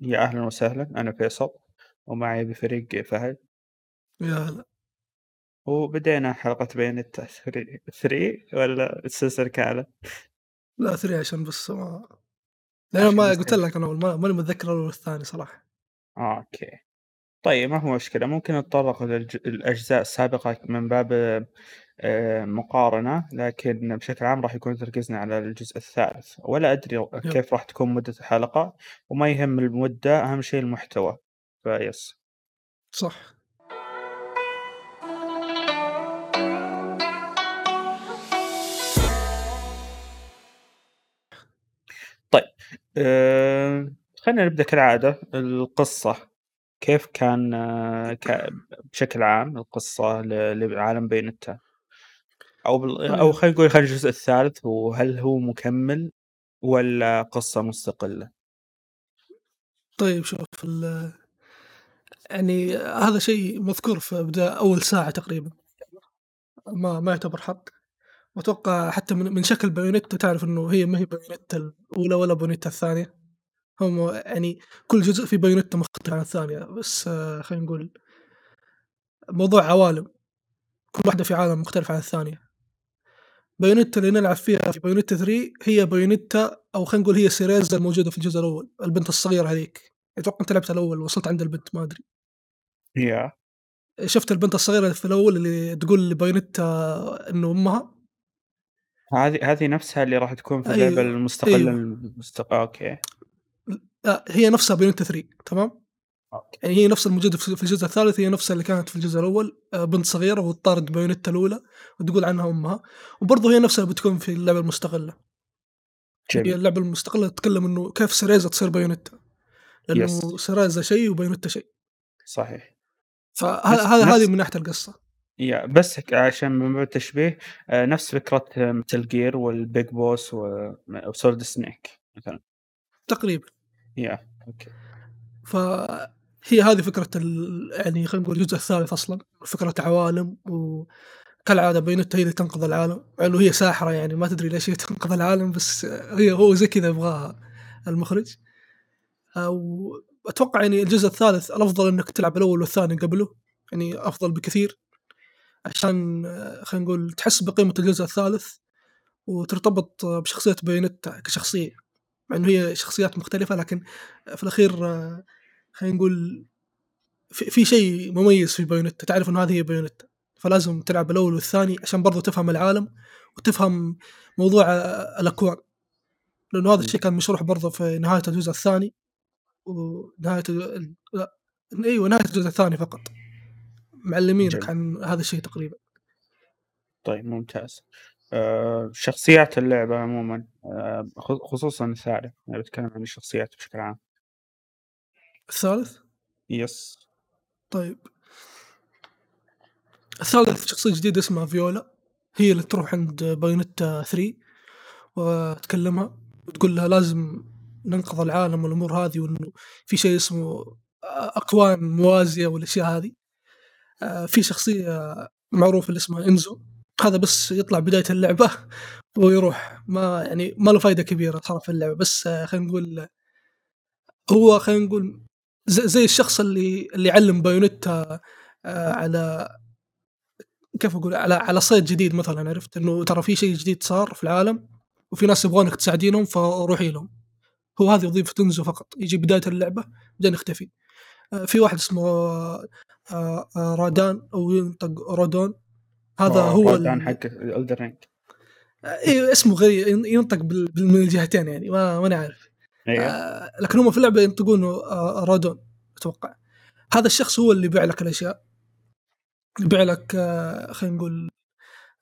يا أهلا وسهلا أنا فيصل ومعي بفريق فهد. يا هلا. وبدينا حلقة Bayonetta 3 ولا السلسلة كاملة؟ لا three عشان بس ما لأن عشان ما قلت لك أنا ما- ماني متذكر الأول والثاني صراحة. okay. طيب ما هو مشكلة. ممكن نتطرق للأجزاء السابقة من باب مقارنة لكن بشكل عام راح يكون تركيزنا على الجزء الثالث. ولا أدري كيف راح تكون مدة الحلقة وما يهم المدة أهم شيء المحتوى. فيس. صح. آه، خلينا نبدأ كالعادة. القصة. كيف كان آه، ك... بشكل عام القصة ل- لعالم بينتا أو بال... أو طيب. خلينا نقول خلينا الجزء الثالث وهل هو مكمل ولا قصة مستقلة؟ طيب شوف ال يعني هذا شيء مذكور في بداية أول ساعة تقريبا. ما ما يعتبر حرق. وأتوقع حتى من, من شكل Bayonetta تعرف إنه هي ما هي Bayonetta الأولى ولا Bayonetta الثانية. هم يعني كل جزء في Bayonetta مختلف عن الثانية بس خلينا نقول موضوع عوالم. كل واحدة في عالم مختلف عن الثانية. Bayonetta اللي نلعب فيها في Bayonetta 3 هي Bayonetta أو خلينا نقول هي Cereza الموجودة في الجزء الأول البنت الصغيرة هذيك. أتوقع أنت لعبت الأول وصلت عند البنت ما أدري. يا شفت البنت الصغيرة في الأول اللي تقول ل Bayonetta إنه أمها؟ هذه هذه نفسها اللي راح تكون في أيوه، اللعبة المستقلة أيوه. المستق... okay. لا هي نفسها Bayonetta 3 تمام؟ يعني هي نفس الموجودة في الجزء الثالث هي نفسها اللي كانت في الجزء الأول آه، بنت صغيرة وتطارد Bayonetta الأولى وتقول عنها أمها. وبرضه هي نفسها بتكون في اللعبة المستقلة. هي جميل اللعبة المستقلة تتكلم إنه كيف سيريزا تصير بايونيتا. لأنه yes. سيريزا شيء وبايونيتا شيء. صحيح. فهذا هذه من ناحية القصة. yeah بس عشان من باب التشبيه آه، نفس فكرة متل جير والبيج بوس وسوليد سنيك مثلا. تقريبا. yeah okay فهي هذه فكرة. يعني خلينا نقول الجزء الثالث أصلا فكرة عوالم وكالعادة بينتا هي اللي تنقذ العالم. مع إنه هي ساحرة يعني ما تدري ليش هي تنقذ العالم بس هي هو زي كذا يبغاها المخرج. أو أتوقع يعني الجزء الثالث الأفضل إنك تلعب الأول والثاني قبله يعني أفضل بكثير. عشان خلينا نقول تحس بقيمة الجزء الثالث وترتبط بشخصية بايونيتا كشخصية. مع إنه هي شخصيات مختلفة لكن في الأخير خلينا نقول في, في شيء مميز في بايونيتا. تعرف إنه هذه هي بايونيتا. فلازم تلعب الأول والثاني عشان برضو تفهم العالم وتفهم موضوع الأكوان. لأنه هذا الشيء كان مشروح برضه في نهاية الجزء الثاني ونهايه ال- لا إيوه نهاية الجزء الثاني فقط. معلمينك. عن هذا الشيء تقريبا. طيب ممتاز. آه، شخصيات اللعبة عموما آه، خصوصا الثالث أنا بتكلم عن الشخصيات بشكل عام. الثالث؟ yes طيب. الثالث شخصية جديدة اسمها فيولا. هي اللي تروح عند بايونيتا 3 وتكلمها وتقول لها لازم ننقذ العالم والأمور هذه وإنه في شيء اسمه اكوان موازية والأشياء هذه. آه، في شخصية معروفة اللي اسمها إنزو. هذا بس يطلع بداية اللعبة ويروح ما يعني ما له فائده كبيرة صار في اللعبة. بس آه، خلينا نقول هو خلينا نقول زي, زي الشخص اللي اللي يعلم بايونيتا آه، على كيف أقول؟ على على صيد جديد مثلا عرفت؟ إنه ترى في شيء جديد صار في العالم وفي ناس يبغونك تساعدينهم فروحي لهم. هو هذه وظيفة انزو فقط. يجي بداية اللعبة بعدين يختفي. آه، في واحد اسمه آه، رادان أو ينطق رودون هذا هو عن حق إلدن رينج أيوه اسمه غريب ينطق من الجهتين يعني ما ماني عارف. آه، لكن هم في اللعبة ينطقونه آه، رادون أتوقع. هذا الشخص هو اللي يبيع لك الأشياء. يبيع لك آه، خلينا نقول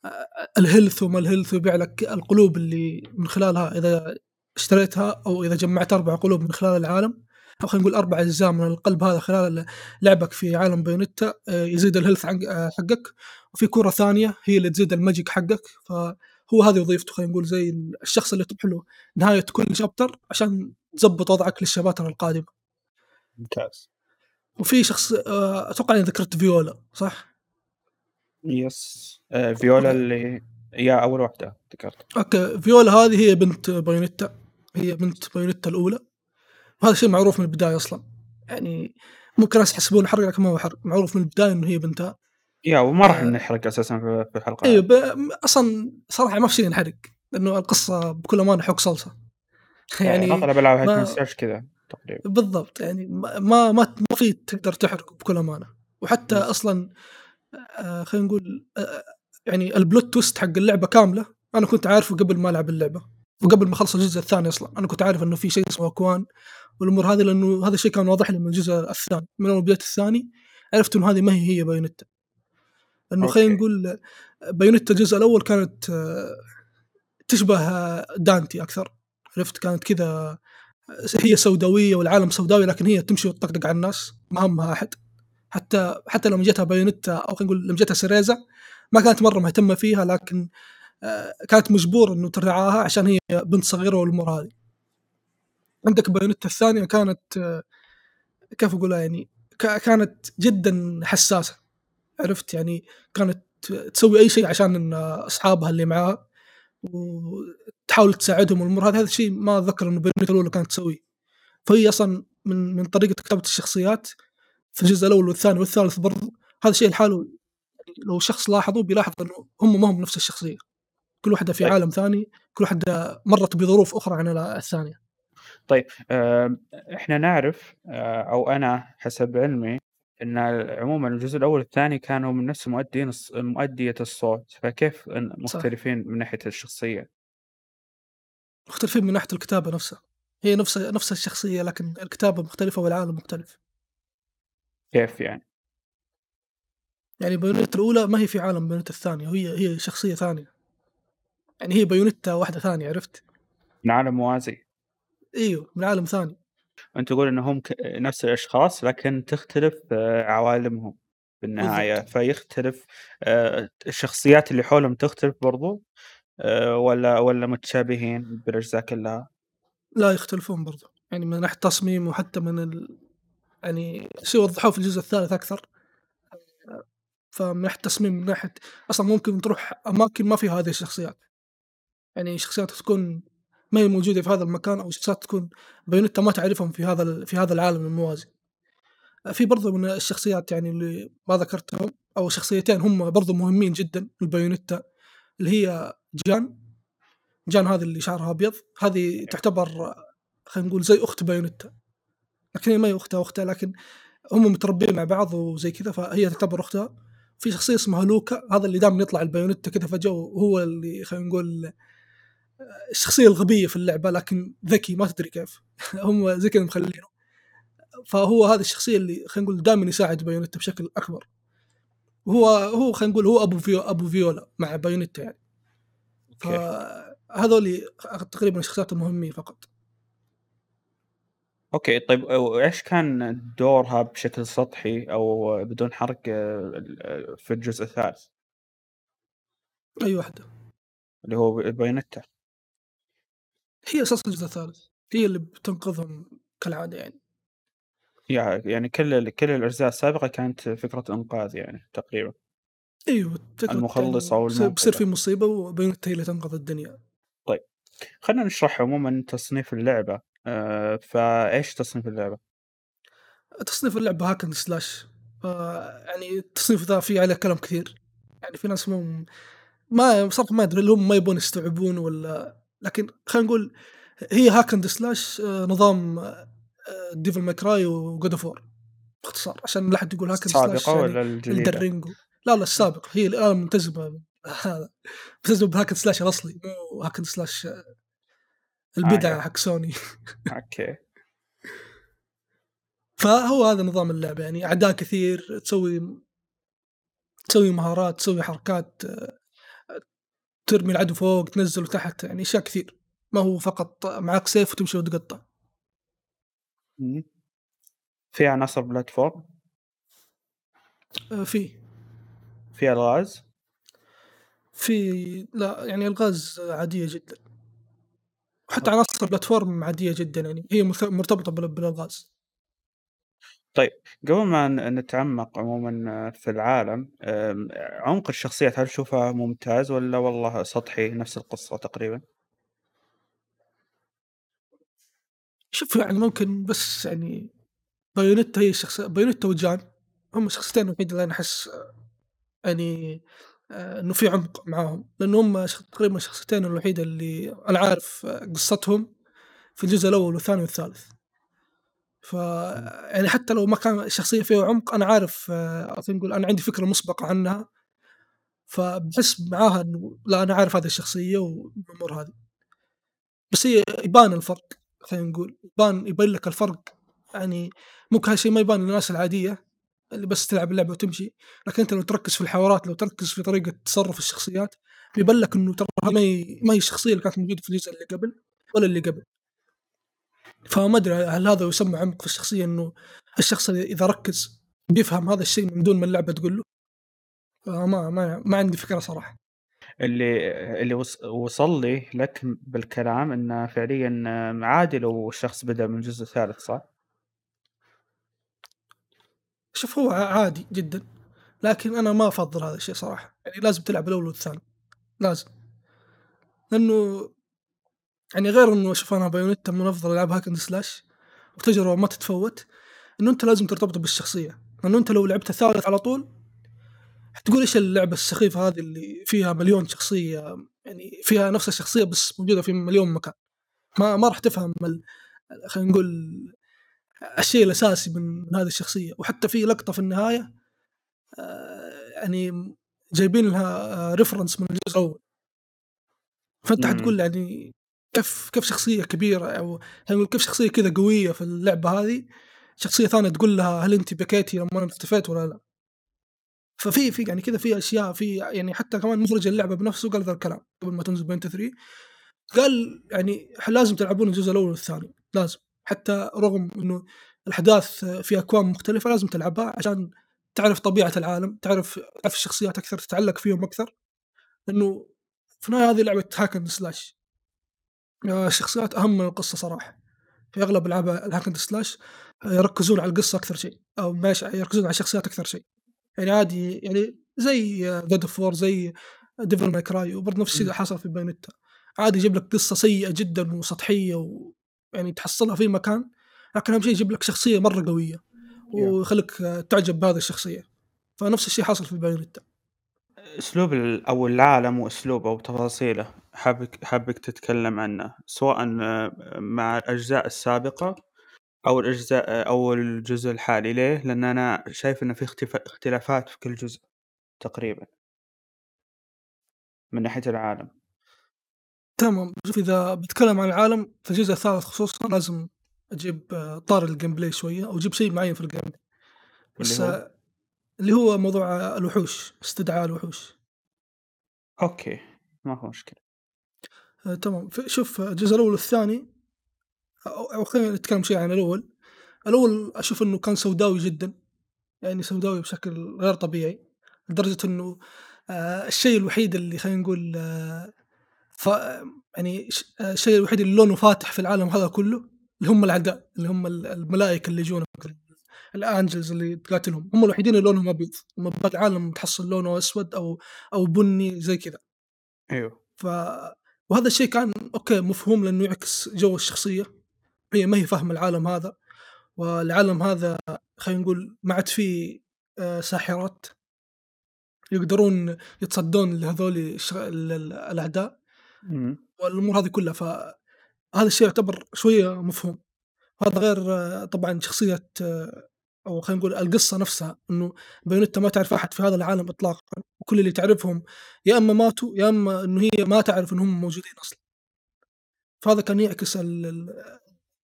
آه، ال health وما ال health ويبيع لك القلوب اللي من خلالها إذا اشتريتها أو إذا جمعت أربع قلوب من خلال العالم. أو خلينا نقول أربع أجزاء من القلب هذا خلال لعبك في عالم بايونيتا آه، يزيد ال health آه، حقك. وفي كرة ثانية هي اللي تزيد ال magic حقك. فهو هذه وظيفته خلينا نقول زي الشخص اللي تروح له نهاية كل chapter عشان تزبط وضعك لل chapter القادمة. ممتاز. وفي شخص آه، أتوقع إني ذكرت فيولا صح؟ yes آه، فيولا اللي يا أول واحدة ذكرت okay فيولا هذه هي بنت بايونيتا هي بنت بايونيتا الأولى. وهذا الشيء معروف من البداية أصلًا، يعني ممكن ناس يحسبونه حرق لكن ما هو حرق، معروف من البداية إنه هي بنتها. يا وما راح آآ نحرق أساسًا في. ب م أصلًا صراحة ما في شيء ينحرق، لأنه القصة بكل أمانة حوق صلصة. آآ يعني ألعاب Hack and ما Slash كذا تقريبًا. بالضبط، يعني ما ما ما في تقدر تحرق بكل أمانة، وحتى إمم. أصلًا آآ خلينا نقول آآ يعني الplot twist حق اللعبة كاملة أنا كنت عارفه قبل ما ألعب اللعبة، وقبل ما أخلص الجزء الثاني أصلًا، أنا كنت عارف إنه في شيء اسمه أكوان والأمور هذه لأنه هذا الشيء كان واضح لي من الجزء الثاني، من أول بديت الثاني عرفت إنه هذه ما هي هي بايونيتا، إنه خلينا. نقول بايونيتا الجزء الأول كانت آه، تشبه دانتي أكثر، عرفت؟ كانت كذا هي سوداوية والعالم سوداوي لكن هي تمشي وتطقطق على الناس. ما همها أحد، حتى حتى لما جتها بايونيتا أو خلينا نقول لما جتها سيريزا ما كانت مرة مهتمة فيها لكن آآ كانت مجبورة إنه ترعاها عشان هي بنت صغيرة والأمور هذه. عندك بايونيتا الثانية كانت آه، كيف أقولها يعني؟ كانت جدًا حساسة، عرفت؟ يعني كانت تسوي أي شيء عشان إن أصحابها اللي معاها وتحاول تساعدهم والأمور هذه، هذا الشيء ما أتذكر إنه بايونيتا الأولى كانت تسويه. فهي أصلًا من من طريقة كتابة الشخصيات في الجزء الأول والثاني والثالث برضه هذا الشيء لحاله لو شخص لاحظه بيلاحظ إنه هم ما هم نفس الشخصية، كل واحدة في طيب. عالم ثاني، كل واحدة مرّت بظروف أخرى عن ال الثانية. طيب إحنا نعرف آآ، أو أنا حسب علمي إن عمومًا الجزء الأول والثاني كانوا من نفس مؤدين الص مؤدية الصوت، فكيف إن صح، مختلفين من ناحية الشخصية؟ مختلفين من ناحية الكتابة نفسها، هي نفس نفس الشخصية لكن الكتابة مختلفة والعالم مختلف. كيف يعني؟ يعني بايونيتا الأولى ما هي في عالم بايونيتا الثانية، وهي هي شخصية ثانية. يعني هي بايونيتا واحدة ثانية عرفت؟ من عالم موازي، أيوه، من عالم ثاني. أنت تقول إنهم ك نفس الأشخاص لكن تختلف آآ، عوالمهم بالنهاية، بالضبط. فيختلف آآ، الشخصيات اللي حولهم تختلف برضه آآ، والّا والّا متشابهين بالأجزاء كلها؟ لا يختلفون برضه، يعني من ناحية تصميم وحتى من ال يعني شيء وضحوه في الجزء الثالث أكثر. فمن ناحية التصميم من ناحية أصلًا ممكن تروح أماكن ما فيها هذه الشخصيات، يعني شخصيات تكون ما هي موجودة في هذا المكان أو شخصيات تكون بايونيتا ما تعرفهم في هذا في هذا العالم الموازي. في برضه من الشخصيات يعني اللي ما ذكرتهم أو شخصيتين هم برضه مهمين جدًا في بايونيتا اللي هي جان، جان هذه اللي شعرها أبيض، هذه تعتبر خلينا نقول زي أخت بايونيتا، لكن هي ما هي أختها أختها لكن هم متربيين مع بعض وزي كذا فهي تعتبر أختها. في شخصية اسمها لوكا هذا اللي دائمًا يطلع لبايونيتا كذا فجأة وهو اللي خلينا نقول الشخصية الغبية في اللعبة لكن ذكي ما تدري كيف هم زي كذا مخلينه فهو هذه الشخصية اللي خلينا نقول دائمًا يساعد بايونيتا بشكل أكبر وهو هو خلينا نقول هو أبو فيو أبو فيولا مع بايونيتا يعني okay. فهذولي تقريبًا الشخصيات المهمين فقط. okay، طيب وإيش كان دورها بشكل سطحي أو بدون حرق آآ ال في الجزء الثالث، أي واحدة اللي هو بايونيتا؟ هي أساس الجزء الثالث هي اللي بتنقذهم كالعادة يعني. يع يعني كل كل الأجزاء السابقة كانت فكرة إنقاذ يعني تقريبًا، فكرة المخلص بيصير بيصير في. مصيبة وبايونيتا هي اللي تنقذ الدنيا. طيب، خلّينا نشرح عمومًا تصنيف اللعبة، آآ فإيش تصنيف اللعبة؟ تصنيف اللعبة hack and slash ف يعني التصنيف ذا فيه عليه كلام كثير، يعني في ناس مو ما بصراحة ما أدري هل هم ما يبون يستوعبون والّا لكن خلينا نقول هي and slash آآ نظام cry وGod of war باختصار عشان لا أحد يقول and slash السابقة يعني والّا elden الجديدة؟ ring و لا، لا السابقة هي الآن ملتزمة هذا بhack and slash الأصلي مو and slash آه البدعة يا حق سوني. أوكي، فهو هذا نظام اللعبة يعني أعداء كثير تسوي تسوي مهارات، تسوي حركات، ترمي العدو فوق، تنزّله تحت، يعني أشياء كثير، ما هو فقط معاك سيف وتمشي وتقطّع. في عناصر platform، آآ في في ألغاز، في لأ، يعني ألغاز عادية جدًا، okay. عناصر ال platform عادية جدًا يعني، هي مرت مرتبطة بال بالألغاز. طيب قبل ما نتعمق عمومًا في العالم، عمق الشخصيات هل تشوفها ممتاز والّا والله سطحي نفس القصة تقريبًا؟ شوف يعني ممكن بس يعني بايونيتا هي الشخص بايونيتا وجان هم الشخصيتين الوحيدة اللي أنا أحس يعني آآ إنه في عمق معاهم، لإن هم تقريبًا الشخصيتين الوحيدة اللي أنا عارف آه، قصتهم في الجزء الأول والثاني والثالث. ف. يعني حتى لو ما كان الشخصية فيها عمق أنا عارف خلينا نقول أنا عندي فكرة مسبقة عنها، فباحس معاها إنه لا أنا عارف هذه الشخصية والأمور هذه. بس هي يبان الفرق خلينا نقول، يبان يبين لك الفرق يعني ممكن هالشيء ما يبان للناس العادية اللي بس تلعب اللعبة وتمشي، لكن أنت لو تركز في الحوارات، لو تركز في طريقة تصرف الشخصيات، بيبان لك إنه ترى ما هي ما هي الشخصية اللي كانت موجودة في الجزء اللي قبل ولا اللي قبل. فما أدري هل هذا يسمى عمق في الشخصية إنه الشخص إذا ركز بيفهم هذا الشيء من دون ما اللعبة تقول له؟ فما ما ما عندي فكرة صراحة. اللي اللي وص وصل لي لك بالكلام إنه فعليًا عادي لو الشخص بدأ من الجزء الثالث صح؟ شوف هو عادي جدًا، لكن أنا ما أفضّل هذا الشيء صراحة، يعني لازم تلعب الأول والثاني، لازم. لأنه يعني غير إنه شوف أنا بايونيتا من أفضل ألعاب Hack and Slash وتجربة ما تتفوت، إنه أنت لازم ترتبط بالشخصية، لأنه أنت لو لعبت الثالث على طول حتقول إيش اللعبة السخيفة هذه اللي فيها مليون شخصية يعني فيها نفس الشخصية بس موجودة في مليون مكان، ما ما راح تفهم ال خلينا نقول الشيء الأساسي من من هذه الشخصية، وحتى في لقطة في النهاية آآ يعني جايبين لها reference من الجزء الأول. فأنت إمم. حتقول يعني كيف كيف شخصية كبيرة أو خلينا نقول كيف شخصية كذا قوية في اللعبة هذه، شخصية ثانية تقول لها هل أنتِ بكيتِ لما أنا اختفيت والّا لأ؟ ففي في يعني كذا في أشياء في يعني حتى كمان مخرج اللعبة بنفسه قال ذا الكلام قبل ما تنزل بينتا 3 قال يعني لازم تلعبون الجزء الأول والثاني، لازم، حتى رغم إنه الأحداث في أكوان مختلفة لازم تلعبها عشان تعرف طبيعة العالم، تعرف تعرف الشخصيات أكثر، تتعلق فيهم أكثر، لأنه في النهاية هذه لعبة Hack and Slash. الشخصيات أهم من القصة صراحة، في أغلب ألعاب ال Hack and Slash يركزون على القصة أكثر شيء، أو ماشي يركزون على الشخصيات أكثر شيء، يعني عادي يعني زي God of War زي Devil May Cry وبرضه نفس الشيء. اللي حصل في بايونيتا، عادي يجيب لك قصة سيئة جدًا وسطحية ويعني تحصلها في مكان، لكن أهم شيء يجيب لك شخصية مرة قوية، yeah. ويخليك تعجب بهذه الشخصية، فنفس الشيء حاصل في بايونيتا. أسلوب ال أو العالم وأسلوبه وتفاصيله. حابك حابك تتكلم عنه، سواءً مع الأجزاء السابقة أو الأجزاء أو الجزء الحالي، ليه؟ لأن أنا شايف إنه في اختف اختلافات في كل جزء تقريبًا. من ناحية العالم. تمام، شوف إذا باتكلم عن العالم في الجزء الثالث خصوصًا لازم أجيب آه، طار الgameplay شوية أو أجيب شيء معين في الgameplay اللي بس هو؟ آه، اللي هو موضوع آه، الوحوش، استدعاء الوحوش. أوكي، ما في مشكلة. آآ تمام، شوف آه، الجزء الأول والثاني أو أو خلينا نتكلم شوي عن الأول، الأول أشوف إنه كان سوداوي جدًا، يعني سوداوي بشكل غير طبيعي، لدرجة إنه آآ الشيء الوحيد اللي خلينا نقول آه، ف يعني ش آه، الشيء الوحيد اللي لونه فاتح في العالم هذا كله، اللي هم الأعداء، اللي هم ال الملائكة اللي يجونك ال angels اللي تقاتلهم، هم الوحيدين اللي لونهم أبيض، أما باقي العالم تحصل لونه أسود أو أو بني زي كذا. أيوه. ف وهذا الشيء كان okay مفهوم لأنه يعكس جو الشخصية، هي ما هي فاهمة العالم هذا، والعالم هذا خلينا نقول ما عاد فيه آآ ساحرات يقدرون يتصدون لهذول الش ال ال الأعداء. إمم. والأمور هذه كلها، فهذا الشيء يعتبر شوية مفهوم، هذا غير آه، طبعًا شخصية أو خلينا نقول القصة نفسها، إنه بايونيتا ما تعرف أحد في هذا العالم إطلاقًا، وكل اللي تعرفهم يا إما ماتوا يا إما إنه هي ما تعرف إنهم موجودين أصلًا. فهذا كان يعكس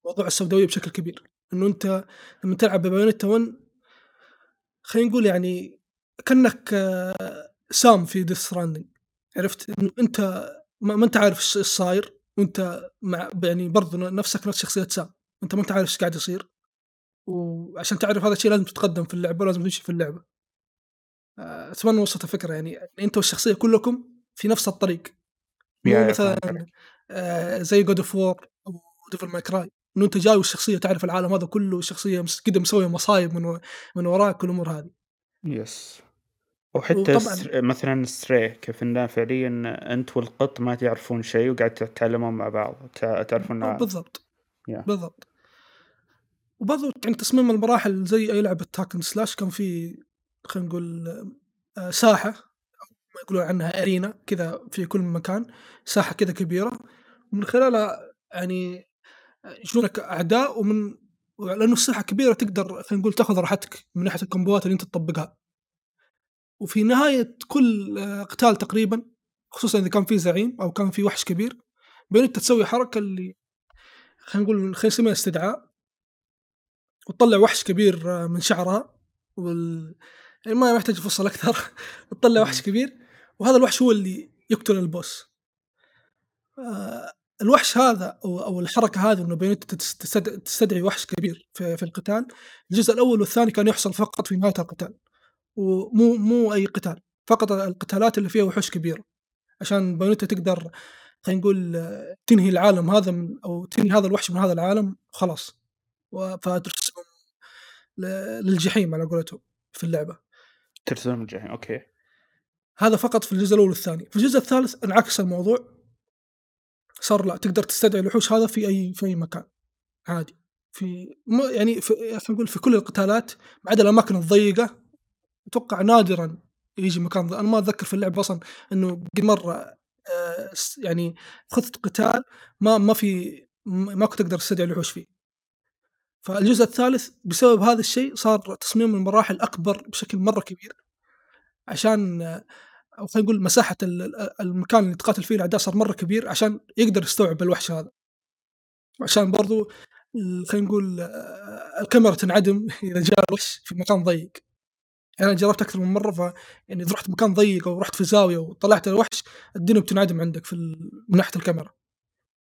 موضوع السوداوية بشكل كبير، إنه أنت لمّا تلعب ببايونيتا 1 خلينا نقول يعني كأنك آه، سام في Death Stranding عرفت؟ إنه أنت ما أنت عارف إيش صاير وأنت مع يعني برضه نفسك نفس شخصية سام، أنت ما أنت عارف إيش قاعد يصير، وعشان تعرف هذا الشيء لازم تتقدم في اللعبة ولازم تمشي في اللعبة. آآ أتمنى وصلت الفكرة يعني أنت والشخصية كلكم في نفس الطريق، مثلًا. آآ زي God of War أو Devil May Cry إنه أنت جاي والشخصية تعرف العالم هذا كله والشخصية مس كده مسوية مصايب من و من وراك والأمور هذه. Yes. وحتى ستر مثلًا Stray كيف إنه فعليًا أنت والقط ما تعرفون شيء وقاعد تتعلمون مع بعض، تعرفون آه. بالضبط، yeah بالضبط. وبرضه يعني تصميم المراحل زي أي لعبة Hack and Slash كان في خلينا نقول آآ ساحة أو ما يقولون عنها أرينا كذا في كل مكان، ساحة كذا كبيرة ومن خلالها يعني يجونك أعداء ومن لأنه الساحة كبيرة تقدر خلينا نقول تأخذ راحتك من ناحية الكومبوات اللي أنت تطبقها. وفي نهاية كل آه، قتال تقريبًا خصوصًا إذا كان في زعيم أو كان في وحش كبير بين أنت تسوي حركة اللي خلينا نقول خلينا نسميها استدعاء وتطلع وحش كبير آه، من شعرها وال يعني ما يحتاج أفصّل أكثر تطلع وحش. كبير وهذا الوحش هو اللي يقتل البوس. آآ الوحش هذا أو الحركة هذه إنه بين أنت تس تستد تستدعي وحش كبير في في القتال، الجزء الأول والثاني كان يحصل فقط في نهاية القتال، ومو مو أي قتال، فقط القتالات اللي فيها وحوش كبيرة، عشان بايونيتا تقدر خلينا نقول آه، تنهي العالم هذا من أو تنهي هذا الوحش من هذا العالم وخلاص، ل للجحيم على قولتهم في اللعبة. ترسلهم الجحيم، أوكي. هذا فقط في الجزء الأول والثاني، في الجزء الثالث انعكس الموضوع صار لأ تقدر تستدعي الوحوش هذا في أي في أي مكان عادي، في يعني في نقول في كل القتالات ما عدا الأماكن الضيقة أتوقع نادرًا ييجي مكان ض أنا ما أتذكر في اللعبة أصلًا إنه قد مرة آآ س يعني خُضت قتال ما ما في ما كنت أقدر أستدعي الوحوش فيه. فالجزء الثالث بسبب هذا الشيء صار تصميم المراحل أكبر بشكل مرة كبير، عشان أو خلينا نقول ال المكان اللي تقاتل فيه الأعداء صار مرة كبير عشان يقدر يستوعب الوحش هذا. وعشان برضه ال خلينا نقول الكاميرا تنعدم إذا جاء الوحش في مكان ضيق. يعني أنا جربت أكثر من مرة ف يعني إذا رُحت مكان ضيق أو رُحت في زاوية وطلعت الوحش الدنيا بتنعدم عندك في من ناحية الكاميرا.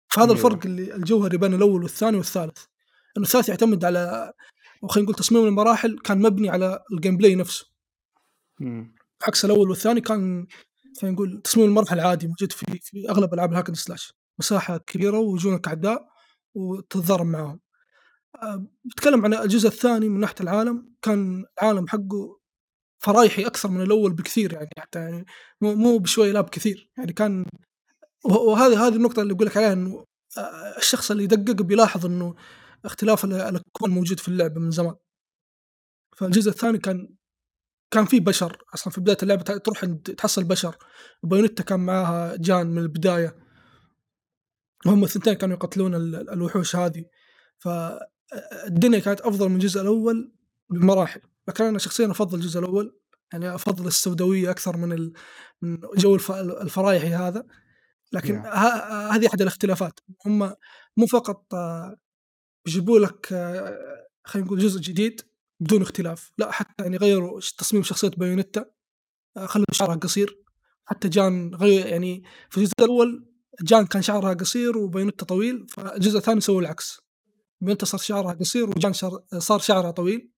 فهذا. الفرق اللي الجوهري بين الأول والثاني والثالث. الثالث يعتمد على خلينا نقول تصميم المراحل كان مبني على ال gameplay نفسه. إمم. عكس الأول والثاني كان خلينا نقول تصميم المرحلة عادي موجود في في أغلب ألعاب ال Hack and Slash، مساحة كبيرة ويجونك أعداء وتتضارب معاهم. آآ باتكلم عن الجزء الثاني من ناحية العالم، كان العالم حقه فرايحي أكثر من الأول بكثير يعني حتى يعني مو مو بشوي لا بكثير، يعني كان وه وهذه هذه النقطة اللي أقول لك عليها إنه آآ الشخص اللي يدقق بيلاحظ إنه اختلاف ال الأكوان موجود في اللعبة من زمان. فالجزء الثاني كان كان في بشر أصلًا. في بداية اللعبة ت تروح تحصل بشر، وبايونيتا كان معاها جان من البداية. وهم الثنتين كانوا يقتلون ال ال الوحوش هذه، ف أ الدنيا كانت أفضل من الجزء الأول بمراحل، لكن أنا شخصيًا أفضّل الجزء الأول، يعني أفضّل السوداوية أكثر من من جو الف الفرايحي هذا، لكن Yeah. ه هذه أحد الاختلافات، هم مو فقط بيجيبوا لك خلينا نقول جزء جديد بدون اختلاف، لأ حتى يعني غيّروا تصميم شخصية بايونيتا، آآ خلّوا شعرها قصير، حتى جان غي يعني في الجزء الأول جان كان شعرها قصير وبايونيتا طويل، فالجزء الثاني سووا العكس، بايونيتا صار شعرها قصير وجان صار شعرها طويل،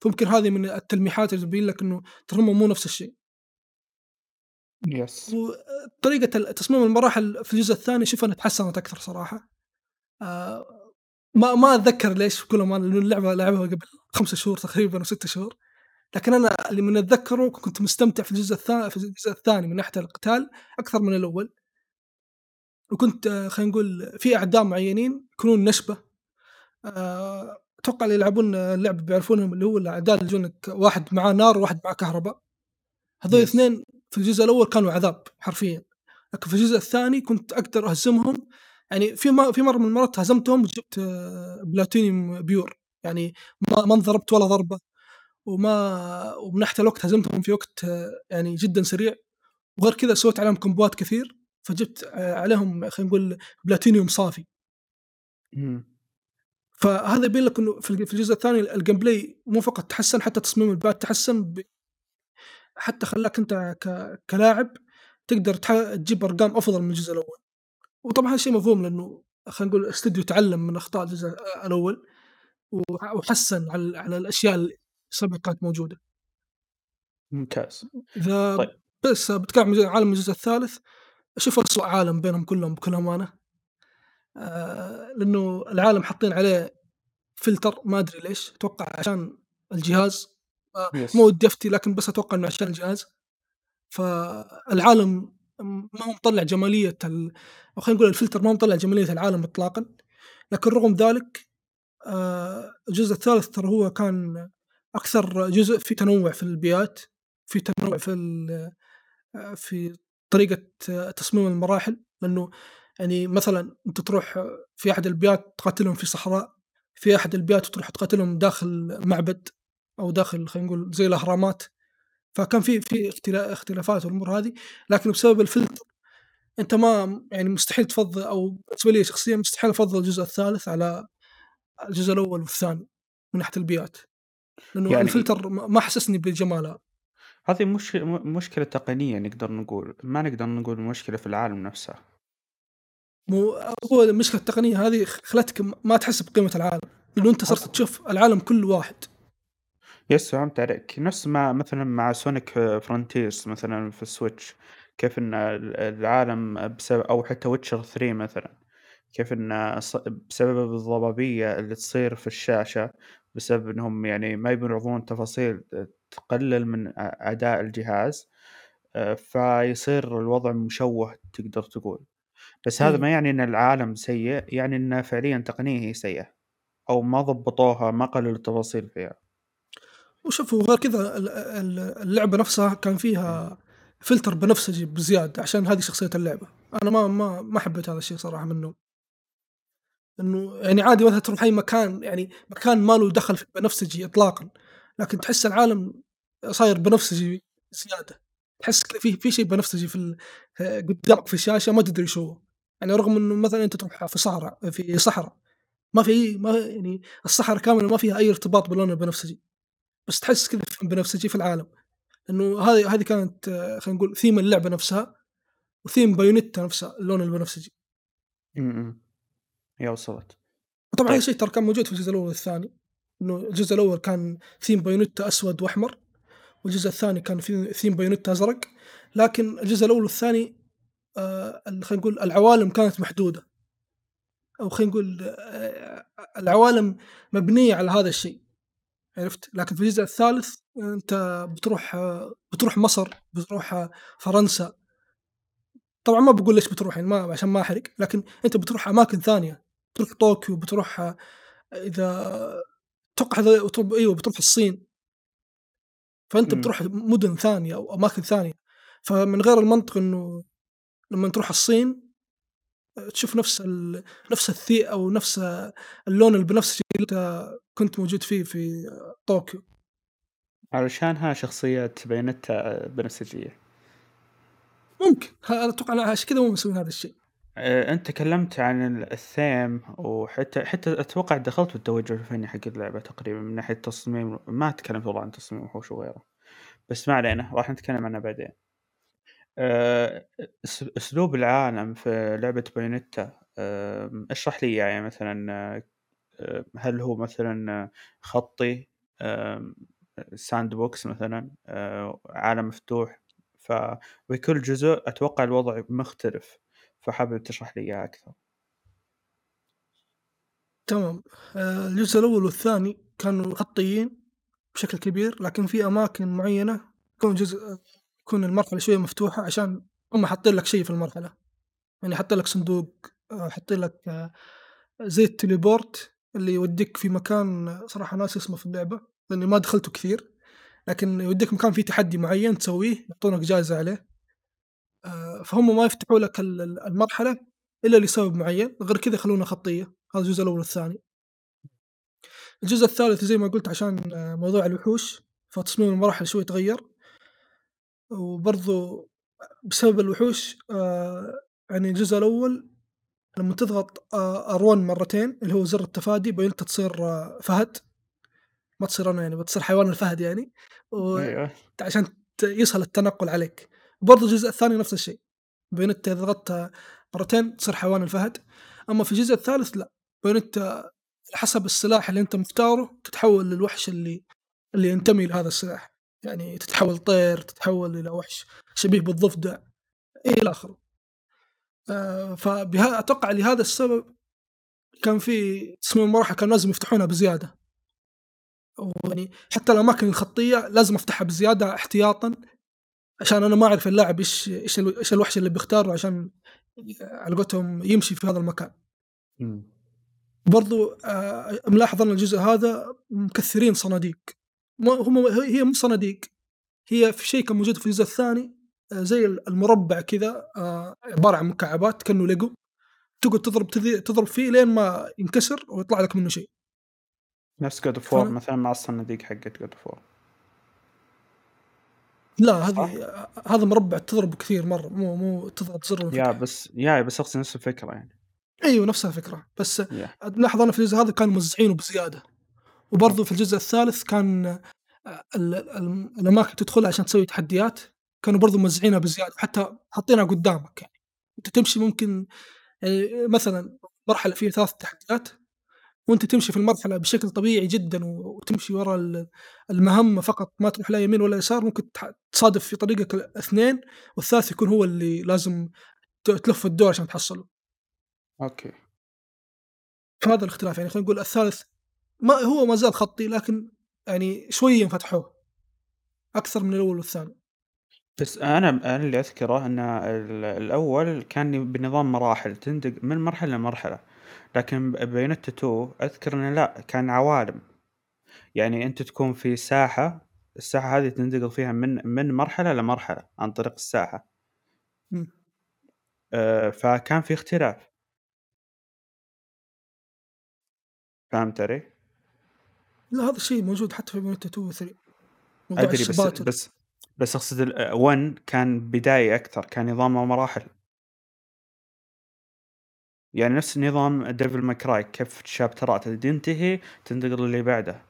فممكن هذه من التلميحات اللي تبين لك إنه ترى مو نفس الشيء. Yes. وطريقة تصميم المراحل في الجزء الثاني أشوف إنها تحسّنت أكثر صراحة. آآ ما ما أتذكر ليش كل ما لأنه اللعبة لعبها قبل 5 شهور تقريبًا أو 6 شهور، لكن أنا اللي من أتذكره كنت مستمتع في الجزء الثا في الجزء الثاني من ناحية القتال أكثر من الأول. وكنت آه، خلينا نقول في أعداء معيّنين يكونون نشبة، آآ أتوقع اللي يلعبون اللعبة بيعرفونهم اللي هو الأعداء اللي يجونك واحد معاه نار وواحد معاه كهربا. هذول. الاثنين في الجزء الأول كانوا عذاب حرفيًا، لكن في الجزء الثاني كنت أقدر أهزمهم يعني في في مرة من المرات هزمتهم وجبت بلاتينيوم بيور. يعني ما ما انضربت ولا ضربة، وما ومن ناحية الوقت هزمتهم في وقت آه، يعني جدًا سريع، وغير كذا سويت عليهم كومبوات كثير، فجبت آآ عليهم خلينا نقول بلاتينيوم صافي. فهذا يبين لك إنه في الج في الجزء الثاني ال gameplay مو فقط تحسّن حتى تصميم البات تحسّن ب حتى خلّاك أنت ك كلاعب تقدر تح تجيب أرقام أفضل من الجزء الأول، وطبعًا هذا شيء مفهوم لأنه خلينا نقول الاستوديو تعلم من أخطاء الجزء وح وحسّن على على الأشياء اللي سبق كانت موجودة. ممتاز. إذا طيب. بس بتكلم عن عالم الجزء الثالث أشوفه أسوأ عالم بينهم كلهم بكل أمانة. آآ لأنه العالم حاطين عليه فلتر ما أدري ليش، أتوقع عشان الجهاز Yes. مو ودي أفتي لكن بس أتوقع إنه عشان الجهاز. فالعالم ما هو مطلّع جمالية ال أو خلينا نقول الفلتر ما هو مطلّع جمالية العالم إطلاقًا، لكن رغم ذلك آآ الجزء الثالث ترى هو كان أكثر جزء فيه تنوُّع في البيئات، في تنوُّع في ال آآ في طريقة آه، تصميم المراحل، لأنه يعني مثلًا أنت تروح آه، في أحد البيئات تقاتلهم في صحراء، في أحد البيئات تروح تقاتلهم داخل معبد أو داخل خلينا نقول زي الأهرامات، فكان في في اختلا اختلافات والأمور هذه، لكن بسبب الفلتر أنت ما يعني مستحيل تفضّل أو بالنسبة لي شخصيًا مستحيل أفضّل الجزء الثالث على الجزء الأول والثاني من ناحية البيئات، لأنه يعني الفلتر ما حسسني بجمالها. هذه مش م مشكلة تقنية نقدر نقول، ما نقدر نقول المشكلة في العالم نفسه. مو هو المشكلة التقنية هذه خلتك ما تحس بقيمة العالم، لأنه أنت صرت تشوف العالم كله واحد. يس فهمت عليك، نفس ما مثلًا مع Sonic Frontiers مثلًا في الSwitch كيف إن ال العالم بسبب أو حتى Witcher 3 مثلًا، كيف إن ص بسبب الضبابية اللي تصير في الشاشة، بسبب إنهم يعني ما يبون يعرضون تفاصيل تقلل من أ أداء الجهاز، آآ فيصير الوضع مشوّه تقدر تقول، بس هذا أيوه. ما يعني إن العالم سيء، يعني إن فعليًا تقنية هي سيئة، أو ما ضبطوها، ما قللوا التفاصيل فيها. وشوف وغير كذا ال ال اللعبة نفسها كان فيها فلتر بنفسجي بزيادة عشان هذه شخصية اللعبة، أنا ما ما ما حبيت هذا الشيء صراحة منهم. إنه يعني عادي مثلًا تروح أي مكان يعني مكان ما له دخل في البنفسجي إطلاقًا، لكن تحس العالم صاير بنفسجي زيادة، تحس كذا في في شيء بنفسجي في قدامك في الشاشة ما تدري هو، يعني رغم إنه مثلًا أنت تروح في صحرا في صحرا ما في ما يعني الصحرا كاملة ما فيها أي ارتباط باللون البنفسجي، بس تحس كذا في بنفسجي في العالم، إنه هذه هذه كانت آه، خلينا نقول theme اللعبة نفسها و theme بايونيتا نفسها اللون البنفسجي. إمم، هي وصلت. وطبعًا هذا طيب. الشيء ترى كان موجود في الجزء الأول والثاني، إنه الجزء الأول كان ثيم بايونيتا أسود وأحمر، والجزء الثاني كان في ثيم بايونيتا أزرق، لكن الجزء الأول والثاني ال خلينا نقول العوالم كانت محدودة، أو خلينا نقول آآ العوالم مبنية على هذا الشيء، عرفت؟ لكن في الجزء الثالث أنت بتروح بتروح مصر، بتروح فرنسا، طبعًا ما باقول ليش بتروح يعني ما عشان ما أحرق، لكن أنت بتروح أماكن ثانية، بتروح طوكيو، بتروح إذا أتوقع هذا أيوه بتروح الصين، فأنت إمم، بتروح مدن ثانية أو أماكن ثانية، فمن غير المنطق إنه لمّا تروح الصين تشوف نفس ال نفس الثي أو نفس اللون البنفسجي اللي أنت كنت موجود فيه في طوكيو، علشانها شخصية بايونيتا بنفسجية. ممكن. أتوقع عشان كذا هم مسوين هذا الشيء، آآ أنت تكلمت عن ال الtheme وحتى حتى أتوقع دخلت في التوجه الفني حق اللعبة تقريبًا من ناحية تصميم. ما تكلمت والله عن تصميم الوحوش وغيره، بس ما علينا راح نتكلم عنها بعدين. آآ أس أسلوب العالم في لعبة بايونيتا آمم اشرح لي يعني مثلًا. هل هو مثلًا خطي آمم sandbox مثلًا آآ عالم مفتوح، فبكل جزء أتوقع الوضع مختلف، فحابب تشرح لي إياه أكثر. تمام، آآ الجزء الأول والثاني كانوا خطيين بشكل كبير، لكن في أماكن معينة يكون جزء يكون المرحلة شوية مفتوحة عشان هم حاطين لك شيء في المرحلة، يعني حاطين لك صندوق، آآ حاطين لك آه، زي التليبورت اللي يوديك في مكان صراحة ناسي اسمه في اللعبة، لإني ما دخلته كثير، لكن يوديك مكان فيه تحدي معين تسويه يعطونك جايزة عليه، آآ فهم ما يفتحوا لك ال ال المرحلة إلا لسبب معين، غير كذا يخلونها خطية، هذا الجزء الأول والثاني. الجزء الثالث زي ما قُلت عشان آه، موضوع الوحوش، فتصميم المراحل شوي تغيّر، وبرضه بسبب الوحوش آآ يعني الجزء الأول لمّا تضغط آآ R1 مرتين اللي هو زر التفادي بينت تصير فهد. ما تصير أنا يعني بتصير حيوان الفهد يعني، و أيوه. عشان يسهل التنقل عليك، وبرضه الجزء الثاني نفس الشيء، بيونيتا إذا ضغطت مرتين تصير حيوان الفهد، أما في الجزء الثالث بيونيتا على حسب السلاح اللي أنت مختاره تتحول للوحش اللي اللي ينتمي لهذا السلاح، يعني تتحول طير، تتحول إلى وحش شبيه بالضفدع إلى آخره، آآ فبها أتوقع لهذا السبب كان في تصميم المراحل كان لازم يفتحونها بزيادة. ويعني حتى الأماكن الخطية لازم أفتحها بزيادة احتياطًا، عشان أنا ما أعرف اللاعب إيش ال إيش الوحش اللي بيختاره عشان على قولتهم يمشي في هذا المكان. إمم. برضو آآ ملاحظ أنا الجزء هذا مكثّرين صناديق، ما هم هي مو صناديق، هي في شيء كان موجود في الجزء الثاني زي ال المربع كذا آآ عبارة عن مكعبات كأنه ليجو تقعد تضرب تضرب فيه لين ما ينكسر ويطلع لك منه شيء. نفس of War فأنا مثلًا مع الصناديق حقت of War لا؟ هذه هذا مربع تضربه كثير مرة مو مو تضغط زر يا. بس يا بس أقصد نفس الفكرة يعني. أيوه نفس الفكرة، بس يا ملاحظ أنا في الجزء هذا كانوا موزعينه بزيادة، وبرضه في. الجزء الثالث كان آآ ال ال الأماكن تدخلها عشان تسوي تحديات، كانوا برضه موزعينها بزيادة، حتى حاطينها قدامك يعني، أنت تمشي ممكن يعني مثلًا مرحلة فيها 3 تحديات وأنت تمشي في المرحلة بشكل طبيعي جدًا وتمشي ورا ال المهمة فقط ما تروح لا يمين ولا يسار ممكن تصادف في طريقك اثنين والثالث يكون هو اللي لازم تلف الدور عشان تحصله. Okay. فهذا الاختلاف يعني خلينا نقول الثالث ما هو ما زال خطي لكن يعني شوية فتحوه أكثر من الأول والثاني. بس أنا أنا اللي أذكره إن ال الأول كان بنظام مراحل تنتقل من مرحلة لمرحلة، لكن ب بيونيتا 2 أذكر إنه لأ كان عوالم، يعني أنت تكون في ساحة، الساحة هذه تنتقل فيها من من مرحلة لمرحلة عن طريق الساحة. إمم. آآ فكان في اختلاف. فهمت علي؟ لا هذا الشيء موجود حتى في بيونيتا 2 و3 موضوع أدري بس الشباتر. بس بس أقصد ال 1 كان بداية أكثر، كان نظامه مراحل. يعني نفس نظام May Cry كيف الشابترات اللي تنتهي تنتقل للي بعده.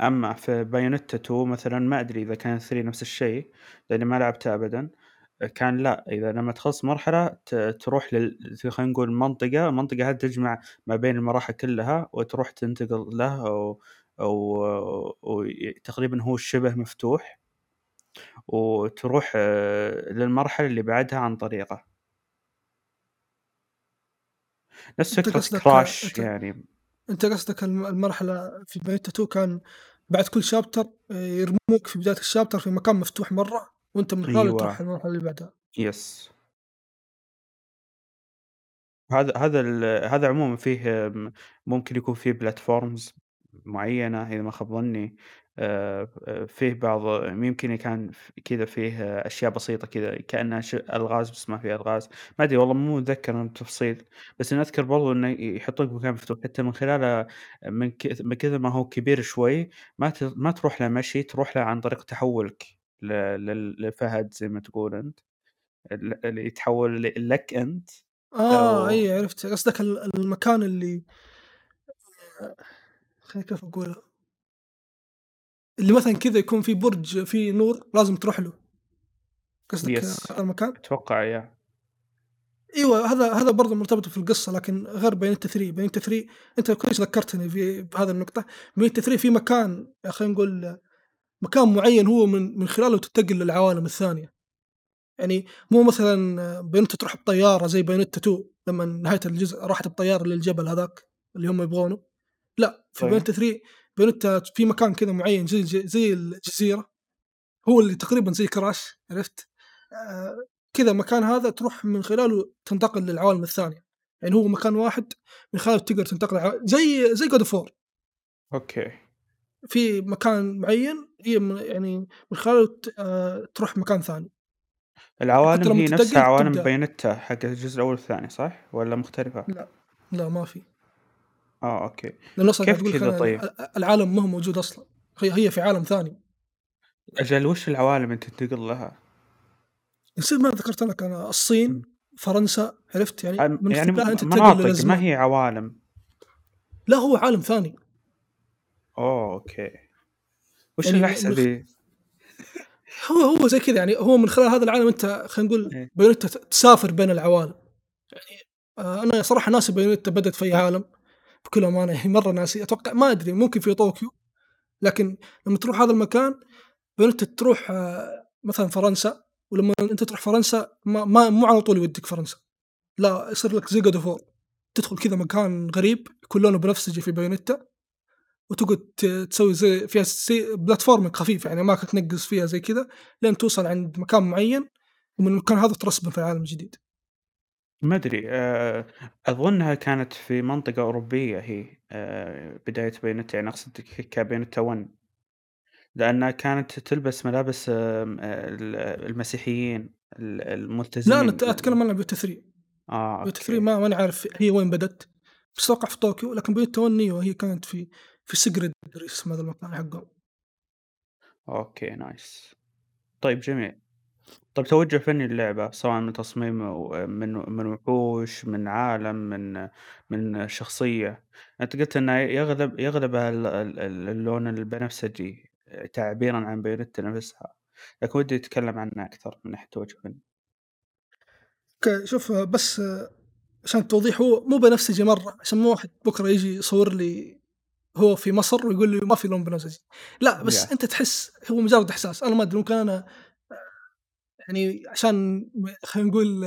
أما في بايونيتا 2 مثلًا ما أدري إذا كان 3 نفس الشيء، لأني ما لعبته أبدًا، كان لأ إذا لمّا تخلص مرحلة ت تروح لل خلينا نقول منطقة، المنطقة هذه تجمع ما بين المراحل كلها وتروح تنتقل له و و وي تقريبًا هو شبه مفتوح. وتروح آه، للمرحلة اللي بعدها عن طريقه. نفس أنت فكرة قصدك Crash أنت يعني أنت قصدك الم المرحلة في بيونيتا 2 كان بعد كل شابتر آآ يرموك في بداية الشابتر في مكان مفتوح مرة وأنت من خلاله تروح المرحلة اللي بعدها. يس. هذا هذا ال هذا عمومًا فيه ممكن يكون فيه platforms معيّنة إذا ما خاب ظني، آآ، آآ، فيه بعض يمكن كان ف كذا فيه أشياء بسيطة كذا كأنها ش ألغاز بس ما في ألغاز، ما أدري والله مو متذكر أنا التفصيل، بس أنا أذكر برضه إنه ي يحطوك بمكان مفتوح. حتى من خلاله من من كثر ما هو كبير شوي ما ت ما تروح له مشي، تروح له عن طريق تحوّلك ل لل لفهد زي ما تقول أنت، ال اللي يتحول ل لك أنت. آه أو عرفت. قصدك ال المكان اللي خليني كيف أقولها؟ اللي مثلًا كذا يكون في برج فيه نور لازم تروح له، قصدك yes هذا المكان؟ أتوقع yeah، أيوه هذا هذا برضه مرتبط في القصة لكن غير بيونيتا 3، بيونيتا 3 أنت كويس ذكرتني في بهذه النقطة، بيونيتا 3 في مكان خلينا نقول مكان معين هو من من خلاله تنتقل للعوالم الثانية، يعني مو مثلًا بيونيتا تروح بطيارة زي بيونيتا 2 لمّا نهاية الجزء راحت بطيارة للجبل هذاك اللي هم يبغونه، لأ في طيب، بيونيتا 3 بيونيتا في مكان كذا معين زي زي الجزيرة. هو اللي تقريبًا زي Crash عرفت؟ آآ كذا المكان هذا تروح من خلاله تنتقل للعوالم الثانية، يعني هو مكان واحد من خلاله تقدر تنتقل زي زي of War. أوكي، في مكان معين هي يعني من خلاله آآ تروح مكان ثاني، العوالم هي نفسها عوالم بايونيتا حق الجزء الأول والثاني صح؟ والّا مختلفة؟ لأ، لا ما في، آه okay، لأنه أصلًا قاعد كيف كذا طيب؟ ال العالم ما هو موجود أصلًا، هي هي في عالم ثاني، أجل وش العوالم اللي تنتقل لها؟ يصير ما ذكرت لك أنا الصين، فرنسا، عرفت؟ يعني من يعني تنتقل مناطق ما هي عوالم، لا هو عالم ثاني. أوه okay، وش يعني خ ذي؟ هو هو زي كذا يعني هو من خلال هذا العالم أنت خلينا نقول إيه، بايونيتا تسافر بين العوالم، آآ أنا صراحة ناسي بايونيتا بدأت في أي عالم. بكل أمانة يعني مرة ناسي، أتوقع ما أدري ممكن في طوكيو، لكن لمّا تروح هذا المكان بايونيتا تروح آه، مثلًا فرنسا، ولمّا أنت تروح فرنسا ما ما مو على طول يوديك فرنسا، لا يصير لك زي warp تدخل كذا مكان غريب يكون لونه بنفسجي في بايونيتا، وتقعد تسوي زي فيها platforming خفيف يعني أماكن تنقّز فيها زي كذا، لين توصل عند مكان معين، ومن المكان هذا ترسبن في العالم الجديد. ما أدري آآ، أظنها كانت في منطقة أوروبية هي آآ، بداية بايونيتا يعني أقصد ك كبايونيتا 1 لأنها كانت تلبس ملابس آمم، ال المسيحيين ال لا أنا الملتزمين أت أتكلم عن بايونيتا 3 آه، بايونيتا 3 okay، ما ماني عارف هي وين بدت بس أتوقع في طوكيو لكن بايونيتا 1 أيوه هي كانت في في فيجرد مدري اسمه هذا المكان حقهم okay nice. طيب جميل. طيب توجه فني للعبة سواء من تصميم من من وحوش، من عالم، من من شخصية، أنت قُلت إنه يغلب يغلب ال ال ال اللون البنفسجي تعبيرًا عن بايونيتا نفسها، لكن ودي تتكلم عنه أكثر من ناحية توجه فني. ك شوف بس عشان التوضيح هو مو بنفسجي مرة عشان مو واحد بكرة يجي يصور لي هو في مصر ويقول لي ما في لون بنفسجي. لأ بس Yeah أنت تحس هو مجرد إحساس. أنا ما أدري ممكن أنا يعني عشان خلينا نقول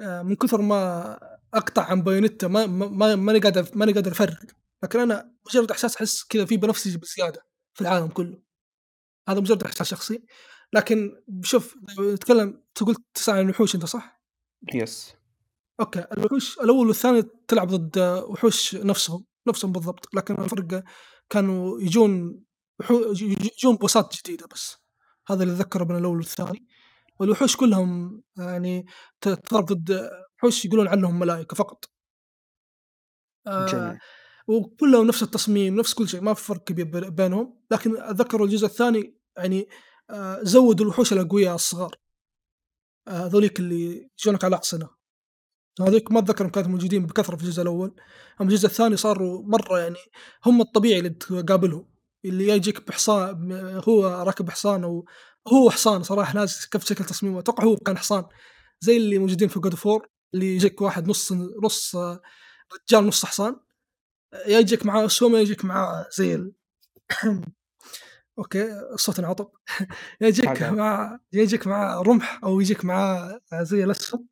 آآ من كثر ما أقطع عن بايونيتا ما ما ما ماني قادر ماني قادر أفرّق، لكن أنا مجرد إحساس أحس كذا في بنفسجي بزيادة في العالم كله، هذا مجرد إحساس شخصي، لكن شوف أنت قلت تسأل عن الوحوش أنت صح؟ Yes. okay، الوحوش الأول والثاني تلعب ضد وحوش نفسهم، نفسهم بالضبط، لكن الفرق كانوا يجون يجون بوسات جديدة بس، هذا اللي أتذكره بين الأول والثاني، والوحوش كلهم يعني ت تضارب ضد وحوش يقولون عنهم ملايكة فقط. جميل. وكلّهم نفس التصميم، نفس كل شيء، ما في فرق كبير بين بينهم، لكن أتذكر الجزء الثاني يعني آآ زوّدوا الوحوش الأقوياء الصغار، آآ هذوليك اللي يجونك على أحصنة، هذوليك ما أتذكرهم كانوا موجودين بكثرة في الجزء الأول، أمّا الجزء الثاني صاروا مرّة يعني هم الطبيعي اللي تقابلهم، اللي يجيك بحصا ب هو راكب حصان أو هو حصان صراحة ناسي كيف شكل تصميمه، أتوقع هو كان حصان، زي اللي موجودين في of War اللي يجيك واحد نُص نُص رجال نُص حصان. يا يجيك معاه يا يجيك معاه زي ال okay الصوت انعطب يجيك يا يجيك معاه رمح أو يجيك معاه زي الأسهم،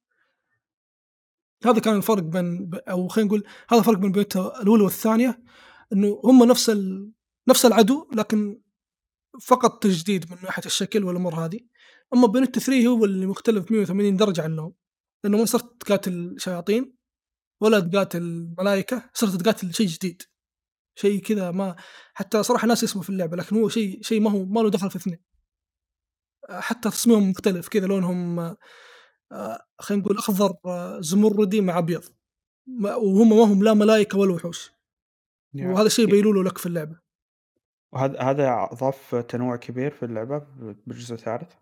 هذا كان الفرق بين أو خلينا نقول هذا الفرق بين بايونيتا الأولى والثانية، إنه هم نفس ال نفس العدو لكن فقط تجديد من ناحية الشكل والأمور هذه، أما بايونيتا 3 هو اللي مختلف 180 درجة عنهم، لأنه ما صرت تقاتل شياطين ولا تقاتل ملايكة، صرت تقاتل شيء جديد. شيء كذا ما حتى صراحة ناسي اسمه في اللعبة، لكن هو شيء شيء ما هو ما له دخل في اثنين. حتى تصميمهم مختلف كذا لونهم آآ خلينا نقول أخضر آه، زمردي مع أبيض، ما وهم ما هم لا ملايكة ولا وحوش، وهذا الشيء له لك في اللعبة. وهذا هذا أضاف تنوع كبير في اللعبة بالجزء الثالث؟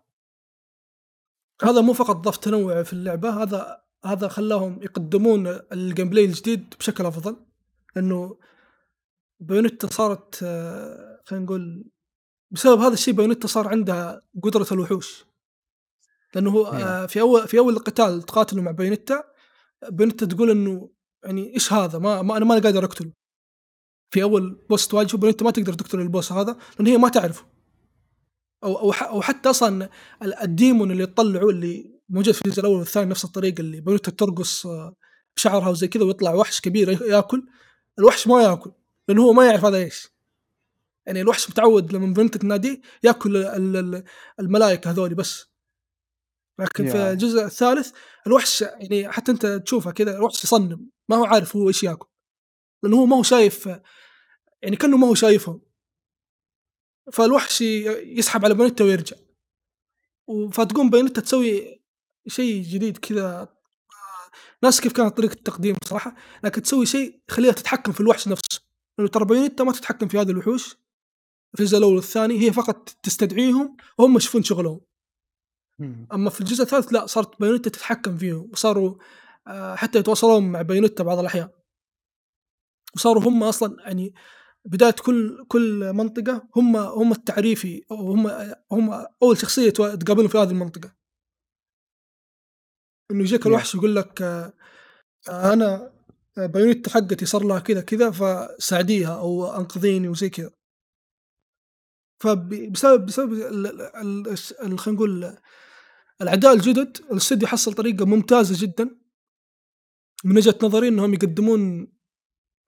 هذا مو فقط ضاف تنوع في اللعبة، هذا هذا خلاهم يقدمون الgameplay الجديد بشكل أفضل، لأنه بايونيتا صارت آه، خلينا نقول بسبب هذا الشيء بايونيتا صار عندها قدرة الوحوش. لأنه هو يا آآ في أول في أول القتال تقاتلوا مع بايونيتا، بايونيتا تقول إنه يعني إيش هذا؟ ما ما أنا ماني قادر أقتله. في أول boss تواجهه بايونيتا ما تقدر تقتل ال boss هذا، لأن هي ما تعرفه. ح أو حتى أصلًا ال ال demon اللي تطلعه اللي موجود في الجزء الأول والثاني نفس الطريقة اللي بايونيتا ترقص آه، بشعرها وزي كذا ويطلع وحش كبير ياكل، الوحش ما ياكل، لأنه هو ما يعرف هذا إيش. يعني الوحش متعود لمّا بايونيتا تناديه ياكل ال ال الملايكة هذولي بس. لكن في الجزء الثالث الوحش يعني حتى أنت تشوفه كذا الوحش يصنّم، ما هو عارف هو إيش ياكل، لأنه هو ما هو شايف يعني كأنه ما هو شايفهم، فالوحش يسحب على بايونيتا ويرجع، فتقوم بايونيتا تسوي شيء جديد كذا. آآ ناسي كيف كانت طريقة التقديم بصراحة، لكن تسوي شيء يخلّيها تتحكم في الوحش نفسه، لأنه ترى بايونيتا ما تتحكم في هذه الوحوش. في الجزء الأول والثاني، هي فقط تستدعيهم وهم يشوفون شغلهم. أمّا في الجزء الثالث لأ، صارت بايونيتا تتحكم فيهم، وصاروا آآ حتى يتواصلون مع بايونيتا بعض الأحيان، وصاروا هم أصلًا يعني بداية كل كل منطقة هم هم التعريفي أو هم هم أول شخصية تو تقابلهم في هذه المنطقة، إنه يجيك يا الوحش يقول لك آآ أنا بايونيتا حقتي صار لها كذا كذا فساعديها أو أنقذيني وزي كذا، فب بسبب خلينا نقول الأعداء الجدد الاستوديو حصل طريقة ممتازة جدًا. من وجهة نظري إنهم يقدمون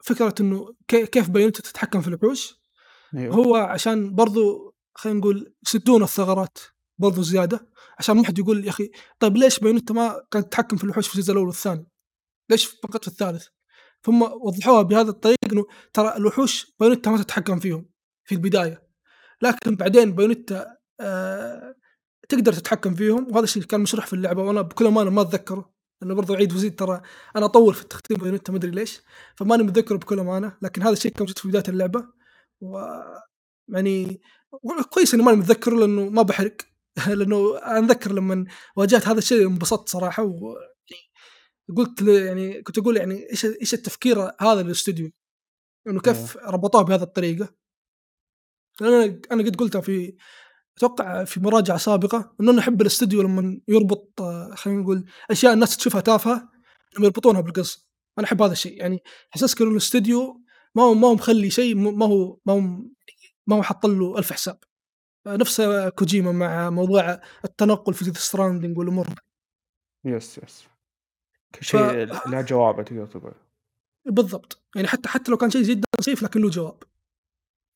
فكرة إنه ك كيف بايونيتا تتحكم في الوحوش، أيوه، هو عشان برضه خلينا نقول يسدون الثغرات، برضه زيادة. عشان ما حد يقول يا أخي طيب ليش بايونيتا ما كانت تتحكم في الوحوش في الجزء الأول والثاني؟ ليش فقط في الثالث؟ ثم وضحوها بهذا الطريق إنه ترى الوحوش بايونيتا ما تتحكم فيهم في البداية. لكن بعدين بايونيتا آه تقدر تتحكم فيهم. وهذا الشيء كان مشروح في اللعبة وأنا بكل أمانة ما أتذكره. لأنه برضو عيد وزيد ترى أنا أطول في التختيم بايونيتا ما أدري ليش فماني متذكره بكل أمانة لكن هذا الشيء كان موجود في بداية اللعبة و يعني كويس إني ماني متذكره لأنه ما بحرق لأنه أنا أتذكر لما واجهت هذا الشيء انبسطت صراحة و قلت يعني كنت أقول يعني إيش إيش التفكير هذا للاستوديو؟ إنه كيف ربطوها بهذه الطريقة؟ أنا أنا قد قلتها في أتوقع في مراجعة سابقة إنه أنا أحب الاستوديو لما يربط خلينا نقول أشياء الناس تشوفها تافهة لما يربطونها بالقصة. أنا أحب هذا الشيء يعني احساسك انه الاستوديو ما هو ما هو مخلي شيء ما هو ما هو ما هو حاط له ألف حساب. نفس كوجيما مع موضوع التنقل في Stranding والأمور. yes yes شيء ف... لا جواب تقدر تقول. بالضبط. يعني حتى حتى لو كان شيء جدا سخيف لكن له جواب.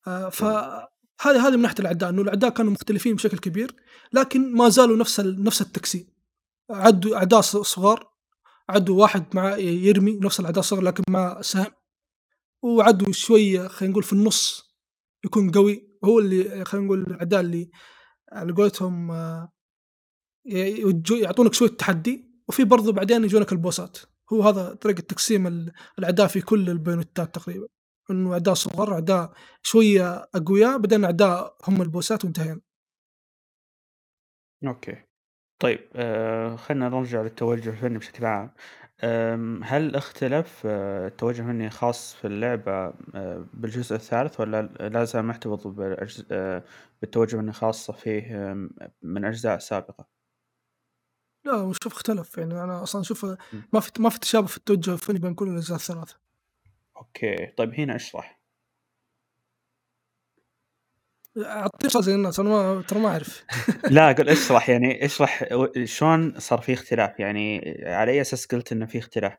آه فهذه هذه من ناحية الأعداء إنه الأعداء كانوا مختلفين بشكل كبير لكن ما زالوا نفس نفس التقسيم عدوا أعداء صغار عدوا واحد مع يرمي نفس الأعداء الصغار لكن مع سهم. وعدوا شوية خلينا نقول في النص يكون قوي هو اللي خلينا نقول الأعداء اللي على قولتهم آه، يعطونك شوية تحدي وفي برضو بعدين يجونك البوسات. هو هذا طريقة تقسيم الأعداء في كل البيونتات تقريبا. انه اعداء صغار اعداء شوية أقوياء بعدين اعداء هم البوسات وانتهينا أوكي طيب آه خلينا نرجع للتوجه الفني بشكل عام هل اختلف آه، التوجه الفني خاص في اللعبة آه، بالجزء الثالث ولا لا زال محتفظ آه، بالتوجه الفني خاصة فيه من أجزاء سابقة؟ لا وشوف اختلف يعني أنا أصلا أشوف ما في ما في تشابه في التوجه الفني بين كل الأجزاء الثلاثة. أوكي. طيب هنا اشرح. اعطيني زي الناس أنا ما ترى ما أعرف. لا قل اشرح يعني اشرح شلون صار في اختلاف؟ يعني على أي أساس قلت إنه في اختلاف؟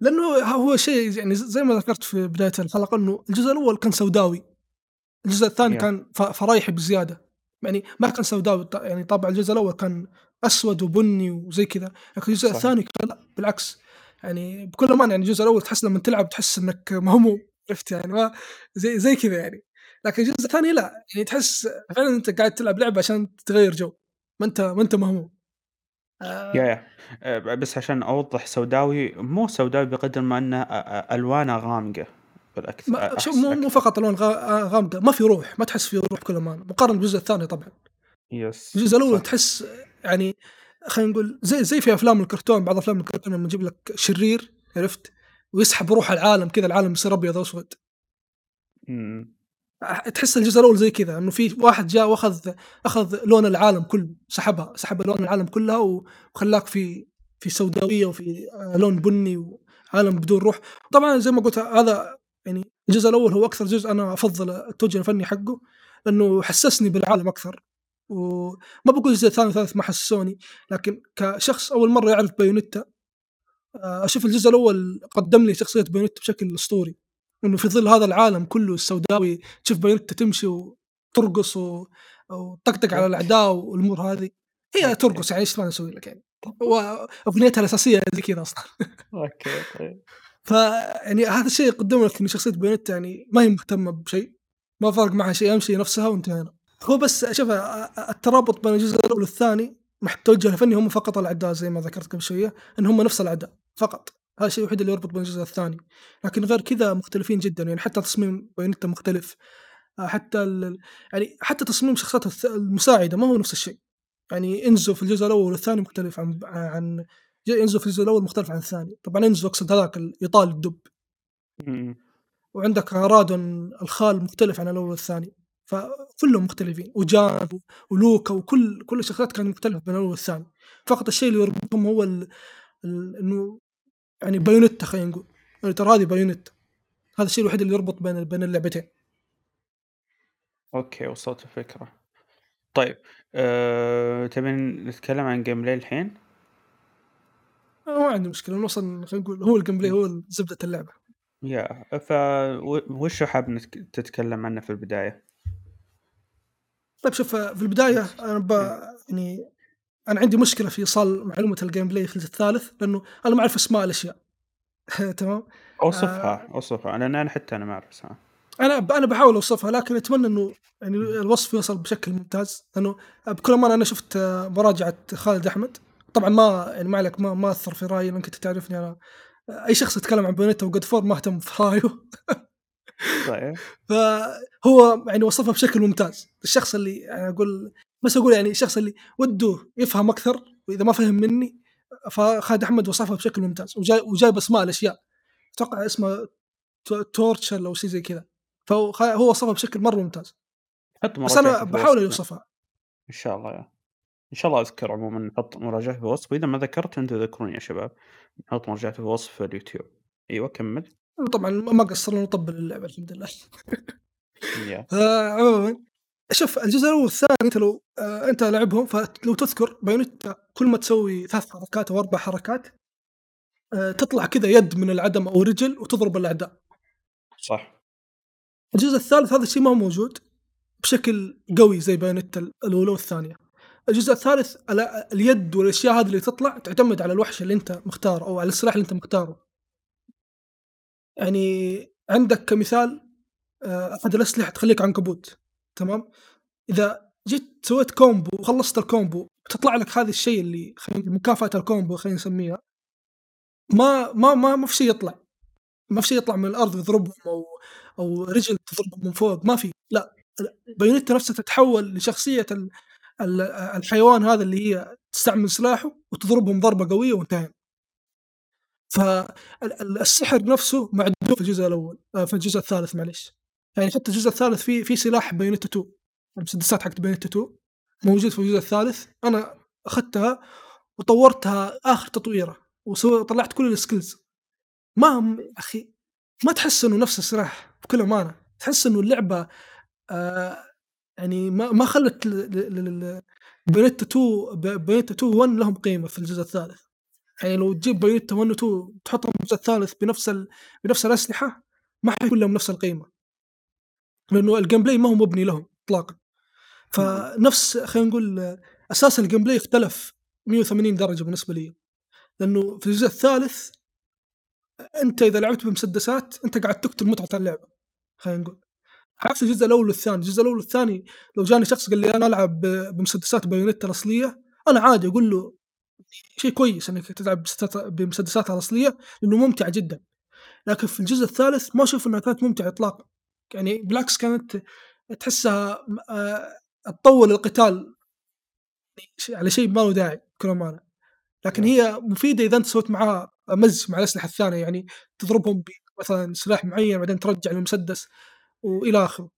لأنه هو شيء يعني زي ما ذكرت في بداية الحلقة إنه الجزء الأول كان سوداوي. الجزء الثاني كان فرايحي بزيادة. يعني ما كان سوداوي يعني طبعا الجزء الأول كان أسود وبني وزي كذا لكن الجزء صحيح. الثاني كان بالعكس. يعني بكل امانه يعني الجزء الأول تحس لما تلعب تحس إنك مهموم عرفت يعني؟ ما زي زي كذا يعني. لكن الجزء الثاني لا يعني تحس فعلا أنت قاعد تلعب لعبة عشان تغير جو. ما أنت ما أنت مهموم. آه. يا يا. آه، بس عشان أوضح سوداوي مو سوداوي بقدر ما أنه ألوانه غامقة بالأكثر شوف مو مو فقط ألوان غامقة ما في روح ما تحس في روح بكل أمان مقارنة بالجزء الثاني طبعا. يس الجزء الأول تحس يعني خلينا نقول زي زي في أفلام الكرتون بعض أفلام الكرتون لما يجيب لك شرير عرفت؟ ويسحب روح العالم كذا العالم يصير أبيض وأسود. تحس الجزء الأول زي كذا إنه في واحد جاء واخذ أخذ لون العالم كله سحبها سحب لون العالم كلها وخلاك في في سوداوية وفي لون بني وعالم بدون روح. طبعا زي ما قلت هذا يعني الجزء الأول هو أكثر جزء أنا أفضل التوجه الفني حقه لأنه حسسني بالعالم أكثر. وما بقول الجزء الثاني والثالث ما حسسوني لكن كشخص أول مرة يعرف بايونيتا أشوف الجزء الأول قدم لي شخصية بايونيتا بشكل أسطوري إنه في ظل هذا العالم كله السوداوي تشوف بايونيتا تمشي وترقص وتطقطق على الأعداء والأمور هذه. هي ترقص يعني إيش أسوي لك يعني. واغنيتها الأساسية زي كذا أصلا. أوكي طيب فيعني هذا الشيء يقدم لك ان شخصية بايونيتا يعني ما هي مهتمة بشيء ما فرق معها شيء امشي نفسها وانتهينا. هو بس شوف الترابط بين الجزء الأول والثاني مع التوجه الفني هم فقط الأعداء زي ما ذكرت قبل شوية إن هم نفس الأعداء فقط. هذا الشيء الوحيد اللي يربط بين الجزء الثاني. لكن غير كذا مختلفين جدا. يعني حتى تصميم بايونيتا مختلف. حتى يعني حتى تصميم شخصيات المساعدة ما هو نفس الشيء. يعني إنزو في الجزء الأول والثاني مختلف عن عن إنزو في الجزء الأول مختلف عن الثاني. طبعا إنزو أقصد هذاك الايطالي الدب. وعندك رودن الخال مختلف عن الأول والثاني. فكلهم مختلفين وجين ولوكا وكل كل الشخصيات كانت مختلفة بين الأول والثاني. فقط الشيء اللي يربطهم هو إنه يعني بايونيتا خلينا نقول. يعني ترى هذه بايونيتا. هذا الشيء الوحيد اللي يربط بين بين اللعبتين. أوكي وصلت الفكرة. طيب أه... تبي نتكلم عن gameplay الحين؟ ما عندي مشكلة. نوصل خلينا نقول هو ال gameplay هو زبدة اللعبة. yeah ف وش حاب تتكلم عنه في البداية؟ طيب شوف في البداية أنا ب. يعني أنا عندي مشكلة في إيصال معلومة الgameplay في الجزء الثالث، لأنه أنا ما أعرف أسماء الأشياء تمام؟ أوصفها، آآ أوصفها، لأن أنا حتى أنا ما أعرف اسمها. أنا ب أنا باحاول أوصفها لكن أتمنى إنه يعني. الوصف يوصل بشكل ممتاز، لأنه بكل أمانة أنا شُفت مراجعة خالد أحمد، طبعًا ما يعني ما عليك ما ما أثّر في رأيي لأنك أنت تعرفني أنا أي شخص يتكلم عن وGod of War ما أهتم في رأيه طيب. فهو يعني وصفها بشكل ممتاز، الشخص اللي يعني أقول بس أقول يعني الشخص اللي وده يفهم أكثر وإذا ما فهم مني فخالد أحمد وصفها بشكل ممتاز وجا وجايب أسماء الأشياء، أتوقع اسمه ت Torchel أو شيء زي كذا، فهو وصفها بشكل مرة ممتاز. حط بس باحاول الوصف. أوصفها. إن شاء الله، إن شاء الله أذكر عمومًا نحط مراجعته في الوصف، وإذا ما ذكرت أنتم ذكروني يا شباب، نحط مراجعته في الوصف في اليوتيوب. أيوه كمّل. وطبعًا ما قصرنا نطبل اللعبة الحمد لله. يا فعمومًا شوف الجزء الأول والثاني أنت لو آآ أنت لاعبهم فلو تذكر بايونيتا كل ما تسوي 3 حركات أو 4 حركات آآ تطلع كذا يد من العدم أو رجل وتضرب الأعداء. صح. الجزء الثالث هذا الشيء ما هو موجود بشكل قوي زي بايونيتا ال الأولى والثانية. الجزء الثالث ال اليد والأشياء هذه اللي تطلع تعتمد على الوحش اللي أنت مختاره أو على السلاح اللي أنت مختاره. يعني عندك كمثال آآ أحد الأسلحة تخلّيك عنكبوت تمام؟ إذا جيت سويت combo وخلّصت ال combo تطلع لك هذا الشيء اللي مكافأة ال combo خلينا نسميها ما ما ما ما في شيء يطلع، ما في شيء يطلع من الأرض يضربهم أو أو رجل تضربهم من فوق ما في، لأ ال بايونيتا نفسها تتحول ال الحيوان هذا اللي هي تستعمل سلاحه وتضربهم ضربة قوية وانتهينا. ف ال ال السحر نفسه معدوم في الجزء الأول آآ في الجزء الثالث معليش، يعني حتى الجزء الثالث فيه فيه سلاح بايونيتا 2 المسدسات حقت بايونيتا 2 موجود في الجزء الثالث، أنا أخذتها وطوّرتها آخر تطويرة وسو طلعت كل ال skills. ما أخي ما تحس إنه نفس السلاح بكل أمانة، تحس إنه اللعبة آآ يعني ما ما خلت بايونيتا 2 ب بايونيتا 2 و1 لهم قيمة في الجزء الثالث، يعني لو تجيب بايونيتا 1 و2 تحطهم في الجزء الثالث بنفس ال بنفس الأسلحة ما حيكون لهم نفس القيمة. لأنه ال gameplay ما هو مبني لهم إطلاقًا. فنفس خلينا نقول أساس الgameplay اختلف 180 درجة بالنسبة لي، لأنه في الجزء الثالث أنت إذا لعبت بمسدسات أنت قاعد تقتل متعة اللعبة خلينا نقول، عكس الجزء الأول والثاني، الجزء الأول والثاني لو جاني شخص قال لي أنا ألعب ب بمسدسات بايونيتا الأصلية أنا عادي أقول له شيء كويس إنك تلعب بمسدسات بمسدساتها الأصلية لأنه ممتع جدًا، لكن في الجزء الثالث ما أشوف إنها كانت ممتعة إطلاقًا، يعني بالعكس كانت تحسها آآ تطوّل القتال على شيء ما له داعي بكل أمانة، لكن yeah. هي مفيدة إذا أنت سويت معاها مزج مع الأسلحة الثانية يعني تضربهم بمثلًا سلاح معين بعدين ترجع المسدس وإلى آخره.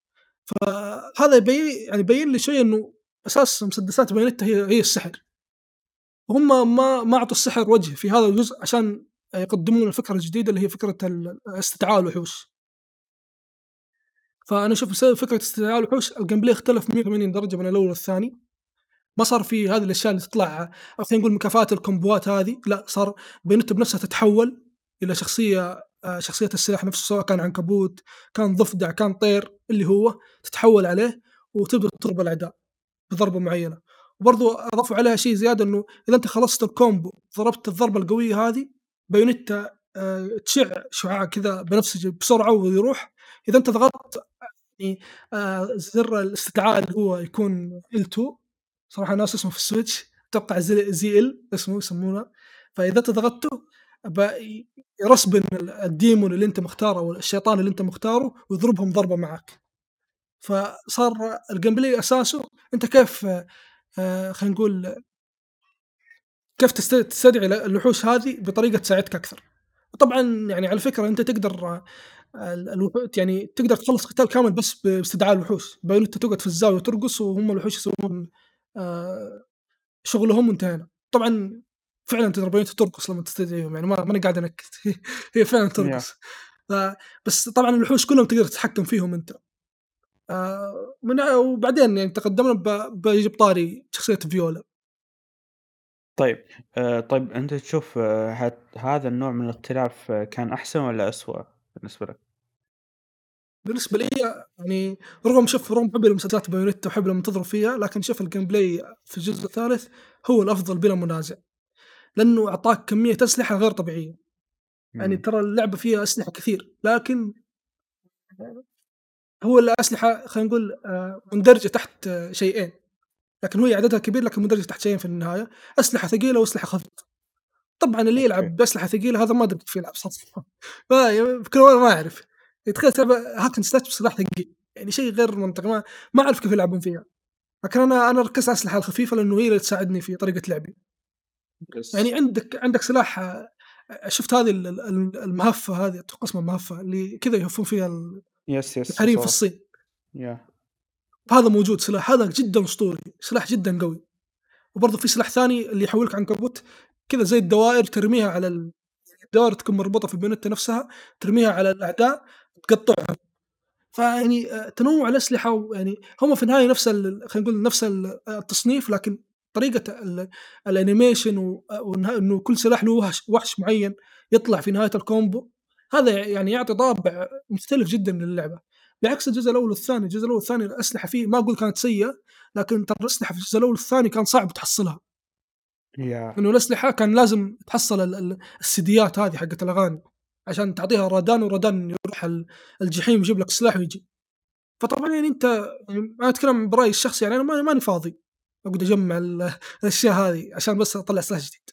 فهذا يبين يعني يبين لي شوية إنه أساس مسدسات بايونيتا هي هي السحر. وهم ما ما أعطوا السحر وجه في هذا الجزء عشان يقدمون الفكرة الجديدة اللي هي فكرة ال استدعاء الوحوش. فأنا أشوف بسبب فكرة استدعاء الوحوش ال gameplay اختلف 180 درجة بين الأول والثاني، ما صار في هذه الأشياء اللي تطلع أو خلينا نقول مكافآت الكومبوات هذه، لأ صار بايونيتا بنفسها تتحول إلى شخصية آآ شخصية السلاح نفسه سواء كان عنكبوت، كان ضفدع، كان طير، اللي هو تتحول عليه وتبدأ تضرب الأعداء بضربة معينة. وبرضه أضافوا عليها شيء زيادة إنه إذا أنت خلصت ال combo ضربت الضربة القوية هذه بايونيتا آآ تشع شعاع كذا بنفسجي بسرعة ويروح، إذا أنت ضغطت يعني آآ زر الاستدعاء اللي هو يكون L2 صراحة ناسي اسمه في السويتش أتوقع زي ZL اسمه يسمونه، فإذا أنت ضغطته يرسبن ال ال demon اللي أنت مختاره أو الشيطان اللي أنت مختاره ويضربهم ضربة معاك. فصار ال gameplay أساسه أنت كيف آآ خلينا نقول كيف تست تستدعي ال الوحوش هذه بطريقة تساعدك أكثر. وطبعًا يعني على فكرة أنت تقدر الوحو يعني تقدر تخلص قتال كامل بس باستدعاء الوحوش، بايونيتا تقعد في الزاوية وترقص وهم الوحوش يسوون آآ شغلهم وانتهينا. طبعًا فعلًا ترى بايونيتا ترقص لمّا تستدعيهم يعني ما ماني قاعد أنكت هي فعلًا. ترقص. بس طبعًا الوحوش كلهم تقدر تتحكم فيهم أنت. آآ من وبعدين يعني تقدمنا ب بيجي بطاري شخصية فيولا. طيب آآ طيب أنت تشوف هذا النوع من الاختلاف كان أحسن والّا أسوأ بالنسبة لك؟ بالنسبة لي يعني رغم شوف رغم حبي لمسدسات بايونيتا وحبي لمّا تضرب فيها، لكن شوف ال gameplay في الجزء الثالث هو الأفضل بلا منازع، لأنه أعطاك كمية أسلحة غير طبيعية، يعني ترى اللعبة فيها أسلحة كثير، لكن هو الأسلحة خلينا نقول آآ مندرجة تحت آه، شيئين، لكن هي عددها كبير لكن مندرجة تحت شيئين في النهاية، أسلحة ثقيلة وأسلحة خفيفة. طبعًا اللي يلعب بأسلحة ثقيلة هذا ما أدري كيف يلعب ما بكل ما أعرف، تخيل تلعب hack and slash بسلاح ثقيل، يعني شيء غير منطقي ما ما أعرف كيف يلعبون فيها، لكن أنا أنا ركزت على الأسلحة الخفيفة لأنه هي اللي تساعدني في طريقة لعبي، بس. يعني عندك عندك سلاح آآ شُفت هذه ال ال المهفة هذه أتوقع اسمها مهفة اللي كذا يهفون فيها ال يس، يس الحريم في الصين، ياه! هذا موجود سلاح هذا جدًا أسطوري، سلاح جدًا قوي، وبرضه في سلاح ثاني اللي يحولك عنكبوت كذا زي الدوائر ترميها على ال الدوائر تكون مربوطة في البيونتة نفسها ترميها على الأعداء تقطعهم. فيعني آآ تنوُّع الأسلحة ويعني هم في النهاية نفس ال خلينا نقول نفس ال التصنيف لكن طريقة ال الanimation و وإنها إنه كل سلاح له وحش معيّن يطلع في نهاية الكومبو، هذا يعني يعطي طابع مختلف جدًا للعبة، بعكس الجزء الأول والثاني، الجزء الأول والثاني الأسلحة فيه ما أقول كانت سيئة، لكن ترى الأسلحة في الجزء الأول والثاني كان صعب تحصّلها، ياه! لإنه الأسلحة كان لازم تحصّل ال ال السيديات هذه حقة الأغاني، عشان تعطيها رادان ورادان يروح ال الجحيم يجيب لك سلاح ويجي. فطبعًا يعني أنت يعني أنا أتكلم برأيي الشخصي يعني أنا ماني فاضي أقعد أجمّع ال الأشياء هذه عشان بس أطلّع سلاح جديد،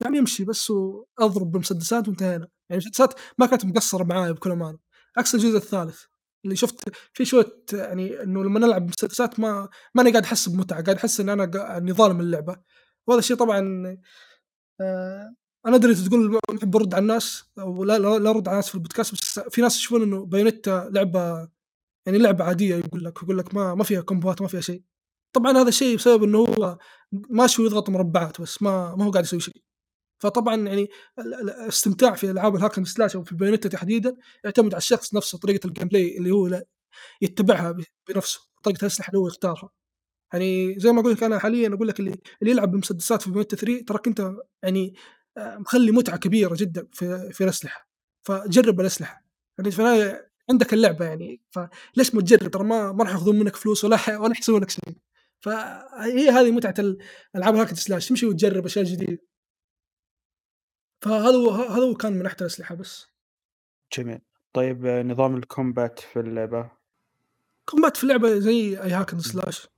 يعني أمشي بس وأضرب بمسدسات وانتهينا، يعني المسدسات ما كانت مقصّرة معايا بكل أمانة، عكس الجزء الثالث اللي شُفت فيه شوية يعني إنه لمّا نلعب بمسدسات ما ماني قاعد أحس بمتعة، قاعد أحس إن أنا ق إني ظالم اللعبة، وهذا الشيء طبعًا آآ أنا أدري أنت تقول ما باحب أرُد على الناس أو لا لا أرُد على الناس في البودكاست بس في ناس يشوفون إنه بايونيتا لعبة يعني لعبة عادية يقول لك، يقول لك ما ما فيها كومبوات ما فيها شيء. طبعًا هذا الشيء بسبب إنه هو ماشي ويضغط مربعات بس ما ما هو قاعد يسوي شيء. فطبعًا يعني ال ال الاستمتاع في ألعاب ال hack and slash أو في بايونيتا تحديدًا يعتمد على الشخص نفسه، طريقة ال gameplay اللي هو يتبعها بنفسه، طريقة الأسلحة اللي هو يختارها. يعني زي ما أقول لك أنا حاليًا أقول لك اللي اللي يلعب بمسدسات في بايونيتا 3 تراك أنت يعني آآ مخلّي متعة كبيرة جدًا في في الأسلحة، فجرّب الأسلحة، يعني في عندك اللعبة يعني، فليش ما تجرّب؟ ترى ما ما راح ياخذون منك فلوس ولا ولا يحسبون لك شيء، فهي هذه متعة ال ألعاب ال hack and slash. تمشي وتجرّب أشياء جديدة، فهذا هو هذا هو كان من ناحية الأسلحة بس. جميل. طيب آه، نظام الcombat في اللعبة؟ combat في اللعبة زي أي hack and إمم، slash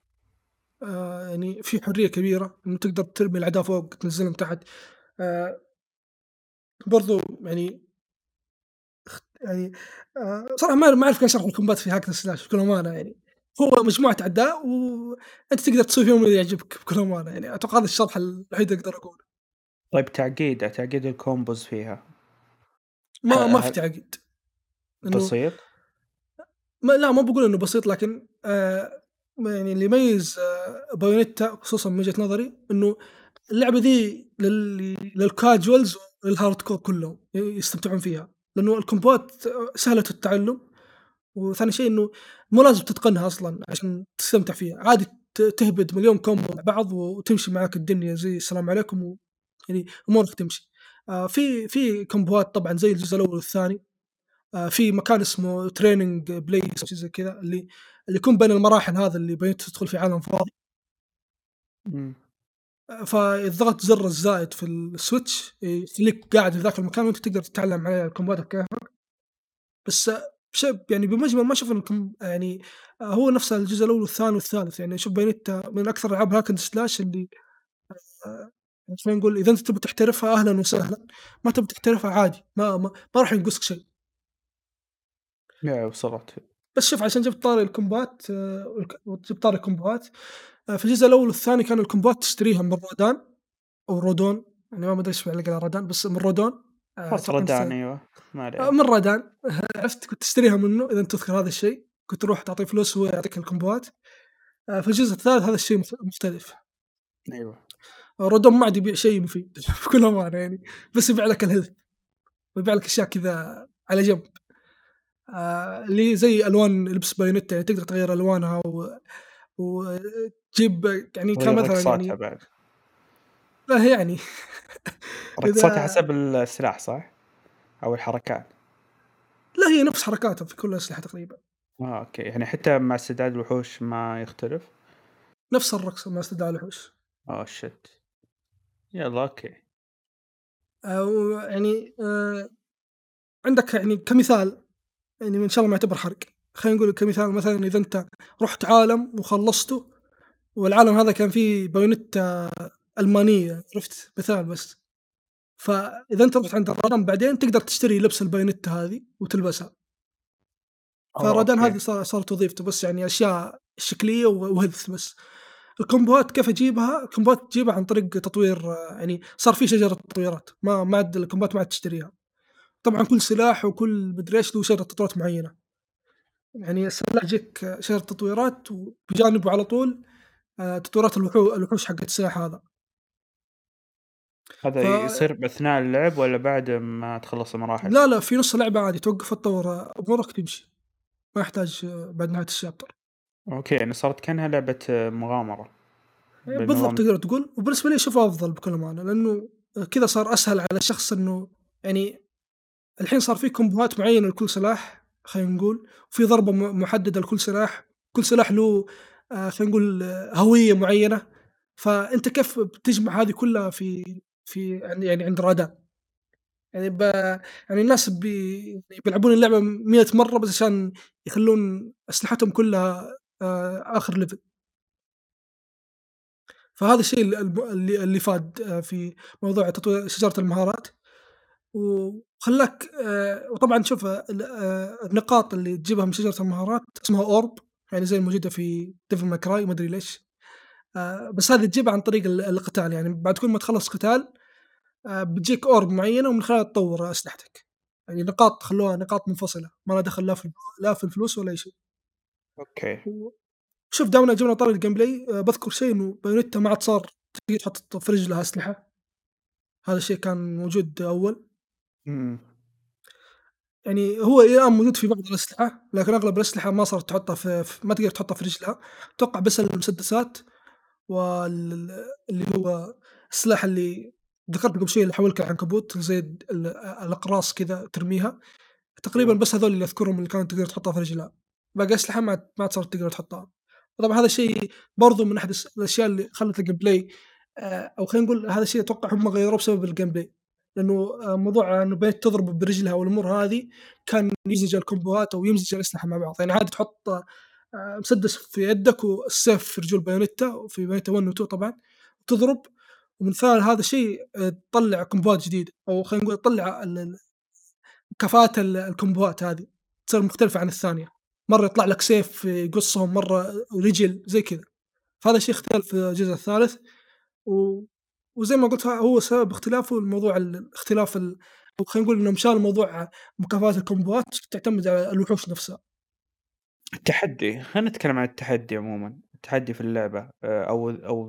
آآ يعني في حرية كبيرة إنه تقدر ترمي الأعداء فوق تنزّلهم تحت، آآ برضه يعني يعني آآ صراحة ما ما أعرف كيف أشرح ال combat في hack slash بكل أمانة يعني، هو مجموعة أعداء وأنت تقدر تسوي فيهم اللي يعجبك بكل أمانة يعني، أتوقع هذا الشرح الوحيد اللي أقدر أقوله، طيب تعقيد تعقيد الcombos فيها. ما ما في هل تعقيد، بسيط؟ ما لا ما باقول إنه بسيط لكن آآ يعني اللي يميز بايونيتا خصوصًا من وجهة نظري إنه اللعبة ذي لل للcasuals وللhardcore كلهم يستمتعون فيها، لأنه الكومبوات سهلة التعلم وثاني شيء إنه مو لازم تتقنها أصلًا عشان تستمتع فيها، عادي تهبد مليون combo مع بعض وتمشي معاك الدنيا زي السلام عليكم يعني أمورك تمشي. آآ في في كومبوات طبعًا زي الجزء الأول والثاني، آآ في مكان اسمه أو شي زي كذا اللي اللي يكون بين المراحل هذا اللي بين تدخل في عالم فاضي، فإذا ضغطت زر الزائد في السويتش يخليك قاعد في ذاك المكان وأنت تقدر تتعلم عليه الكومبوات بكيفك. بس بش يعني بالمجمل ما إنكم يعني هو نفس الجزء الأول والثاني والثالث، يعني أشوف بايونيتا من أكثر ألعاب ال hack and slash اللي خلينا نقول إذا أنت تبي تحترفها أهلًا وسهلًا، ما تبي تحترفها عادي ما ما ما راح ينقصك شيء. يا وصلت. بس شوف عشان جبت طاري ال combat وجبت طاري الكومبوات، آآ في الجزء الأول والثاني كان الكومبوات تشتريها من رودان أو رودون، يعني ما أدري إيش يعلق على رودان بس من رودون. ردان أيوه، ما. من رادان عرفت؟ كنت تشتريها منه أنت تذكر هذا الشيء، كنت تروح تعطيه فلوس وهو يعطيك الكومبوات، في الجزء الثالث هذا الشيء مخ مختلف، أيوه، رادون ما عاد يبيع شيء مفيد بكل أمانة يعني، بس يبيع لك الhealth ويبيع لك أشياء كذا على جنب، آآ اللي زي ألوان لبس بايونيتا يعني تقدر تغيّر ألوانها و وتجيب يعني كان مثلًا يعني بعد. آه يعني رقصاتها حسب السلاح صح؟ أو الحركات؟ لا هي نفس حركاتها في كل الأسلحة تقريبًا، آه okay، يعني حتى مع استدعاء الوحوش ما يختلف؟ نفس الرقص مع استدعاء الوحوش. آه shit يالّا okay. آآ ويعني آآ عندك يعني كمثال يعني إن شاء الله ما يعتبر حرق، خلينا نقول كمثال مثلًا إذا أنت رُحت عالم وخلّصته والعالم هذا كان فيه بايونيتا ألمانية عرفت؟ مثال بس، فإذا أنت رُحت عند الرادان بعدين تقدر تشتري لبس البايونيتا هذه وتلبسها. آه فالرادان هذه صار صارت وظيفته بس يعني أشياء شكلية و و health بس. الكومبوات كيف أجيبها؟ الكومبوات تجيبها عن طريق تطوير آه، يعني صار في شجرة تطويرات ما ما عاد الكومبوات ما عاد تشتريها. طبعًا كل سلاح وكل مدري إيش له شجرة تطويرات معينة. يعني السلاح يجيك شجرة تطويرات وبجانبه على طول آآ تطويرات الوحو الوحوش حقة السلاح هذا. هذا ف يصير بأثناء اللعب والّا بعد ما تخلّص المراحل؟ لا، لا في نُص اللعبة عادي توقف تطوّر أمورك تمشي، ما يحتاج آه، بعد نهاية الchapter. أوكي، يعني صارت كأنها لعبة مغامرة بالضبط بالنظام تقدر تقول، وبالنسبة لي أشوفها أفضل بكل أمانة، لأنه كذا صار أسهل على الشخص إنه يعني الحين صار في كومبوهات معينة لكل سلاح خلينا نقول، وفي ضربة محددة لكل سلاح، كل سلاح له آآ خلينا نقول آه، هوية معينة، فأنت كيف بتجمع هذه كلها في في يعني يعني عند رادان، يعني ب يعني الناس بي بيلعبون اللعبة 100 مرة بس عشان يخلون أسلحتهم كلها آآ آخر level. فهذا الشيء اللي اللي فاد آآ في موضوع تطوير شجرة المهارات، وخلّاك آآ وطبعًا شوف النقاط اللي تجيبها من شجرة المهارات اسمها Orb يعني زي الموجودة في May Cry ما أدري ليش، بس هذه تجيبها عن طريق ال القتال يعني بعد كل ما تخلّص قتال بتجيك Orb معيّنة ومن خلالها تطوّر أسلحتك، يعني نقاط خلّوها نقاط منفصلة ما لها دخل لا في لا في الفلوس ولا أي شيء. okay، شوف دامنا جبنا طاري الgameplay آآ باذكر شيء إنه بايونيتا ما عاد صار تقدر تحط في رجلها أسلحة، هذا الشيء كان موجود أول، إمم، يعني هو إلى الآن موجود في بعض الأسلحة، لكن أغلب الأسلحة ما صارت تحطها في ما تقدر تحطها في رجلها، أتوقع بس المسدسات وال اللي هو السلاح اللي ذكرت قبل شوي اللي يحولك العنكبوت زي الد ال الأقراص كذا ترميها، تقريبًا بس هذول اللي أذكرهم اللي كانت تقدر تحطها في رجلها، باقي الأسلحة ما ما صارت تقدر تحطها. طبعًا هذا الشيء برضه من أحد الس الأشياء اللي خلّت الgameplay آآ أو خلينا نقول هذا الشيء أتوقع هم غيّروه بسبب الgameplay لأنه آآ موضوع إنه بقيت تضرب برجلها والأمور هذه كان يمزج الكومبوهات أو يمزج الأسلحة مع بعض، يعني عادي تحط آآ مسدس في يدك والسيف في رجول بايونيتا وفي بايونيتا 1 و2 طبعًا، وتضرب ومن ثاني هذا الشيء تطلّع كومبوهات جديدة أو خلينا نقول تطلّع ال الكومبوهات هذه تصير مختلفة عن الثانية، مرة يطلع لك سيف يقصهم، مرة رجل زي كذا. فهذا الشيء اختلف في الجزء الثالث و وزي ما قُلت هو سبب اختلافه الموضوع ال اختلاف ال خلينا نقول إنهم شالوا موضوع مكافأة الكومبوات تعتمد على الوحوش نفسها. التحدي، خلينا نتكلم عن التحدي عمومًا، التحدي في اللعبة آآ، أو أو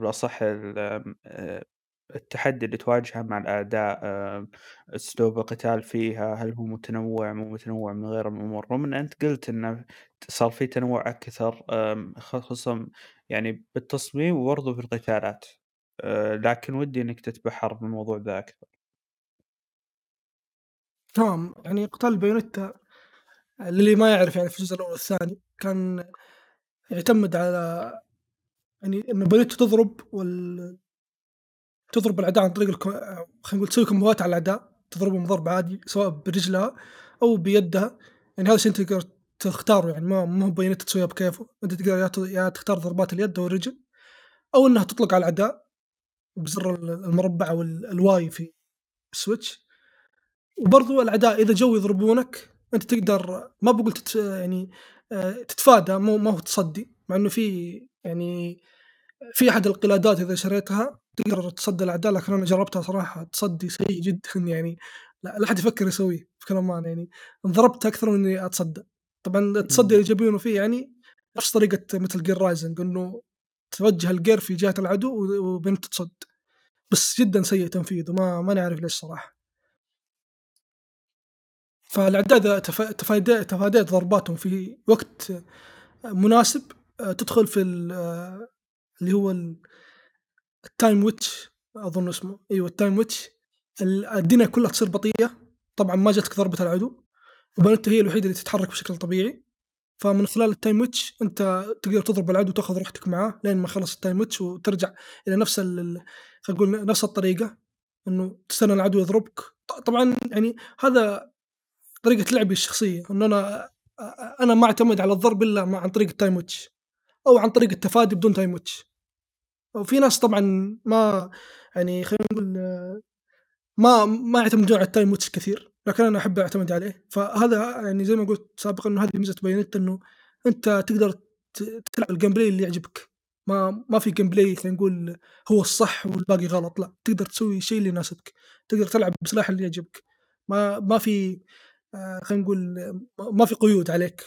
التحدي اللي تواجهه مع الأعداء آآ، أسلوب القتال فيها، هل هو متنوع مو متنوع من غير الأمور، رغم إن أنت قلت إنه صار في تنوع أكثر خصوصًا يعني بالتصميم وبرضه في القتالات، آآ، لكن ودي إنك تتبحر بالموضوع ذا أكثر. تمام، يعني قتال بايونيتا للي ما يعرف يعني في الجزء الأول والثاني كان يعتمد على يعني إن بايونيتا تضرب وال تضرب الأعداء عن طريق الك خلينا نقول تسوي كومبوات على الأعداء، تضربهم ضرب عادي سواء برجلها أو بيدها، يعني هذا الشيء أنت تقدر تختاره يعني ما هو بايونيتا تسويها بكيفه، أنت تقدر يا يا تختار ضربات اليد أو الرجل أو إنها تطلق على الأعداء بزر ال المربع ال ال Y في السويتش، وبرضه الأعداء إذا جو يضربونك أنت تقدر ما باقول تت يعني آآ تتفادى مو ما هو تصدّي، مع إنه في يعني في أحد القلادات إذا شريتها تقدر تصدّي الأعداء، لكن أنا جربتها صراحة تصدّي سيء جدًا يعني لا لا أحد يفكر يسويه بكل أمانة يعني، انضربت أكثر من إني أتصدّى. طبعًا التصدّي. اللي جايبينه فيه يعني نفس طريقة Metal Gear Rising إنه توجه الجير في جهة العدو و وبين تصد، بس جدًا سيء تنفيذه ما ماني عارف ليش إذا تف تفاديت تفاديت ضرباتهم في وقت مناسب آآ تدخل في آه، اللي هو ال الtime witch أظن اسمه، أيوه الtime witch ال الدنيا كلها تصير بطيئة، طبعًا ما جاتك ضربة العدو، وبايونيتا هي الوحيدة اللي تتحرك بشكل طبيعي، فمن خلال الtime witch أنت تقدر تضرب العدو وتأخذ راحتك معاه لين ما يخلص الtime witch وترجع إلى نفس خلينا نقول نفس الطريقة، إنه تستنى العدو يضربك، طبعًا يعني هذا طريقة لعبي الشخصية، إنه أنا أ أنا ما أعتمد على الضرب مع عن طريق الtime witch أو عن طريق التفادي بدون time witch. وفي ناس طبعًا ما يعني خلينا نقول ما ما يعتمدون على الtime witch كثير، لكن أنا أحب أعتمد عليه، فهذا يعني زي ما قُلت سابقًا إنه هذه ميزة بايونيتا إنه أنت تقدر تلعب الgameplay اللي يعجبك، ما ما في gameplay خلينا نقول هو الصح والباقي غلط، لأ، تقدر تسوي الشيء اللي يناسبك، تقدر تلعب بالسلاح اللي يعجبك، ما ما في آآ خلينا نقول ما في قيود عليك.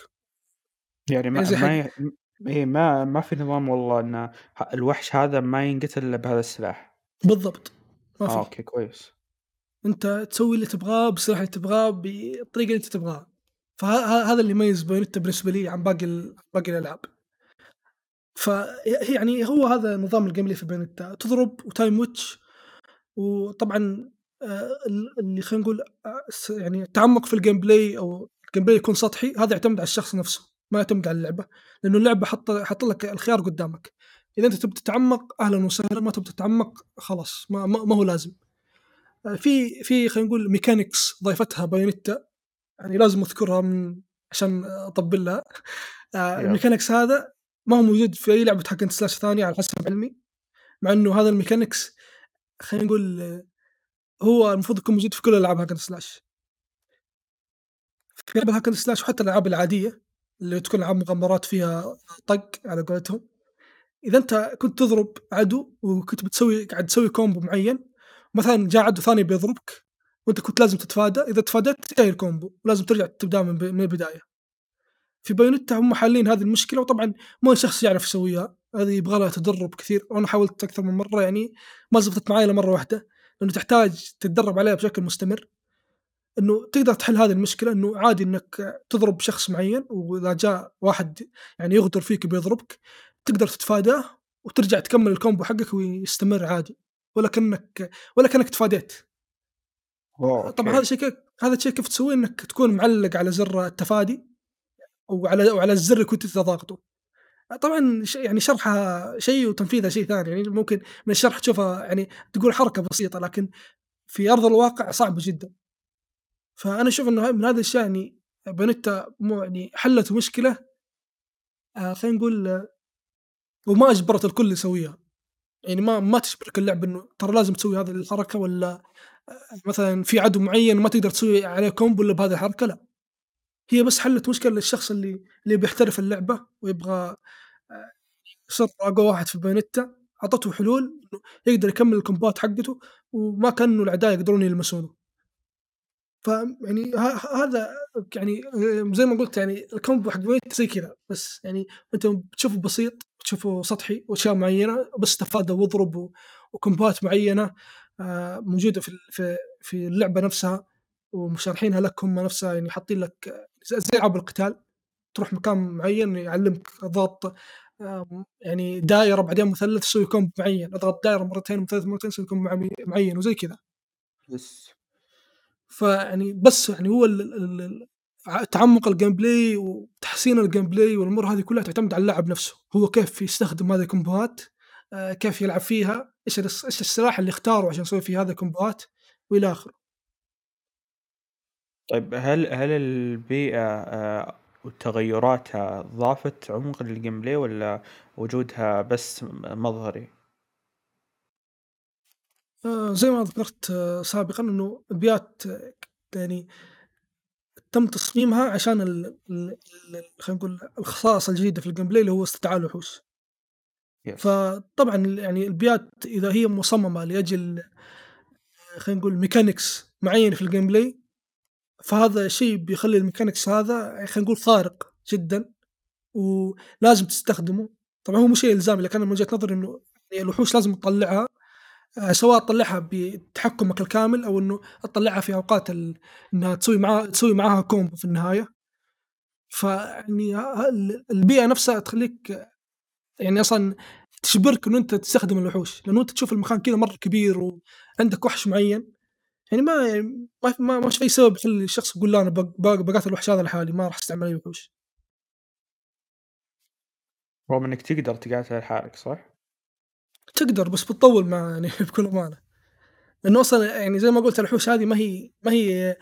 يعني ما يعني ما إيه ما ما في نظام والله إن ه الوحش هذا ما ينقتل إلا بهذا السلاح. بالضبط، ما آه في. أوكي كويس. أنت تسوي اللي تبغاه بالسلاح اللي تبغاه بالطريقة اللي أنت تبغاها، فه ه هذا اللي يميز بايونيتا بالنسبة لي عن باقي ال باقي الألعاب. فهي هي يعني هو هذا نظام الgameplay في بايونيتا، تضرب وtime witch وطبعًا ال اللي خلينا نقول س يعني التعمق في الgameplay أو الgameplay يكون سطحي، هذا يعتمد على الشخص نفسه، ما يعتمد على اللعبة، لأنه اللعبة حاطة حاطة لك الخيار قدامك، إذا أنت تبي تتعمق أهلًا وسهلًا، ما تبي تتعمق خلاص ما ما ما هو لازم. آآ في في خلينا نقول mechanics ضافتها بايونيتا يعني لازم أذكرها من عشان أطبل لها يالّا. الmechanics هذا ما هو موجود في لعبة hack and slash ثانية على حسب علمي، مع إنه هذا الmechanics خلينا نقول هو المفروض يكون موجود في كل hack and slash. في hack and slash وحتى الألعاب العادية اللي تكون ألعاب مغامرات فيها طق على قولتهم، إذا أنت كنت تضرب عدو وكنت بتسوي قاعد تسوي combo معين، مثلًا جاء عدو ثاني بيضربك وأنت كنت لازم تتفادى، إذا تفاديت جاي الcombo ولازم ترجع تبدأ من من البداية. في بايونيتا هم حالين هذه المشكلة وطبعًا مو شخص يعرف يسويها، هذه يبغى لها تدرب كثير، وأنا حاولت أكثر من مرة يعني ما زبطت معاي إلا مرة واحدة، لأنه تحتاج تتدرب عليها بشكل مستمر، إنه تقدر تحل هذه المشكلة إنه عادي إنك تضرب شخص معين وإذا جاء واحد يعني يغدر فيك بيضربك، تقدر تتفاداه وترجع تكمل الcombo حقك ويستمر عادي، ولا كأنك ولا كأنك تفاديت. طبعًا هذا. الشيء هذا الشيء كيف تسويه إنك تكون معلق على زر التفادي وعلى وعلى الزر اللي كنت أنت ضاغطه. طبعًا يعني شرحها شيء وتنفيذها شيء ثاني، يعني ممكن من الشرح تشوفها يعني تقول حركة بسيطة، لكن في أرض الواقع صعبة جدًا. فأنا أشوف إنه ه من هذه الأشياء يعني بايونيتا مو يعني حلت مشكلة آآ خلينا نقول وما أجبرت الكل يسويها، يعني ما ما تجبرك اللعبة إنه ترى لازم تسوي هذه الحركة والّا آآ مثلًا في عدو معين ما تقدر تسوي عليه combo إلا بهذه الحركة، لأ. هي بس حلت مشكلة للشخص اللي اللي بيحترف اللعبة ويبغى آآ يصير أقوى واحد في بايونيتا، عطته حلول يقدر يكمل الكومبوات حقته وما كانوا الأعداء يقدرون يلمسونه. فيعني هذا يعني آآ زي ما قُلت يعني ال combo حق بايونيتا زي كذا، بس يعني أنت بتشوفه بسيط، بتشوفه سطحي وأشياء معينة، بس تفادى واضرب و وكومبوات معينة آآ موجودة في في اللعبة نفسها ومشرحينها لك هم نفسها يعني حاطين لك ز زي ألعاب القتال، تروح مكان معين يعلمك ضغط يعني دايرة بعدين مثلث تسوي combo معين، أضغط دايرة مرتين وثلاث مرتين تسوي معمي معين وزي كذا. فيعني بس يعني هو تعمق الgameplay وتحسين الgameplay والأمور هذه كلها تعتمد على اللاعب نفسه، هو كيف يستخدم هذه الكومبوهات، آآ كيف يلعب فيها، إيش الس إيش السلاح اللي اختاره عشان يسوي فيه هذه الكومبوهات وإلى آخره. طيب هل هل البيئة آآ وتغيراتها ضافت عمق للgameplay والّا وجودها بس مظهري؟ آآ زي ما ذكرت آه، سابقًا إنه البيئات ك يعني تم تصميمها عشان ال ال ال خلينا نقول الخصائص الجديدة في الgameplay اللي هو استدعاء الوحوش. يس. فطبعًا ال يعني البيئات إذا هي مصممة لأجل خلينا نقول mechanics معيّنة في الgameplay فهذا شيء بيخلّي الmechanics هذا خلينا نقول خارق جدًا، ولازم تستخدمه، طبعًا هو مو شيء إلزامي لكن أنا من وجهة نظري إنه يعني الوحوش لازم تطلّعها سواء تطلّعها بتحكمك الكامل أو إنه تطلّعها في أوقات ال إنها تسوي معاها تسوي معاها combo في النهاية. فيعني ه ال البيئة نفسها تخلّيك يعني أصلًا تجبرك إنه أنت تستخدم الوحوش، لأنه أنت تشوف المكان كذا مرّة كبير وعندك وحش معيّن، يعني ما ف ما ما في سبب يخلّي الشخص يقول لا أنا ب ب باقاتل الوحش هذا لحالي ما راح أستعمل أي وحوش. رغم إنك تقدر تقاتل لحالك صح؟ تقدر بس بتطوّل مع يعني بكل أمانة، لأنه أصلًا يعني زي ما قُلت الوحوش هذه ما هي ما هي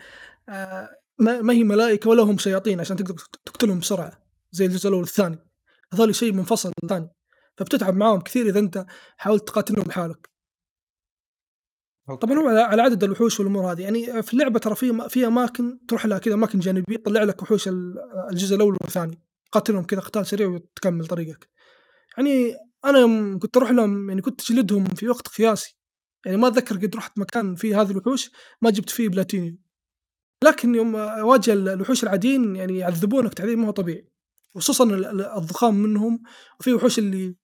آآ ما هي ملائكة ولا هم شياطين عشان تقدر تق تقتلهم بسرعة زي الجزء الأول والثاني، هذول شيء منفصل ثاني، فبتتعب معاهم كثير إذا أنت حاولت تقاتلهم لحالك. طبعًا هو على عدد الوحوش والأمور هذه، يعني في اللعبة ترى في في أماكن تروح لها كذا أماكن جانبية تطلع لك وحوش ال الجزء الأول والثاني، تقاتلهم كذا قتال سريع وتكمل طريقك. يعني أنا يوم كنت أروح لهم يعني كنت أجلدهم في وقت قياسي، يعني ما أتذكر قد رُحت مكان فيه هذه الوحوش ما جبت فيه بلاتينيوم، لكن يوم أواجه ال الوحوش العاديين يعني يعذبونك تعذيب ما هو طبيعي، ال الضخام منهم، وفي وحوش اللي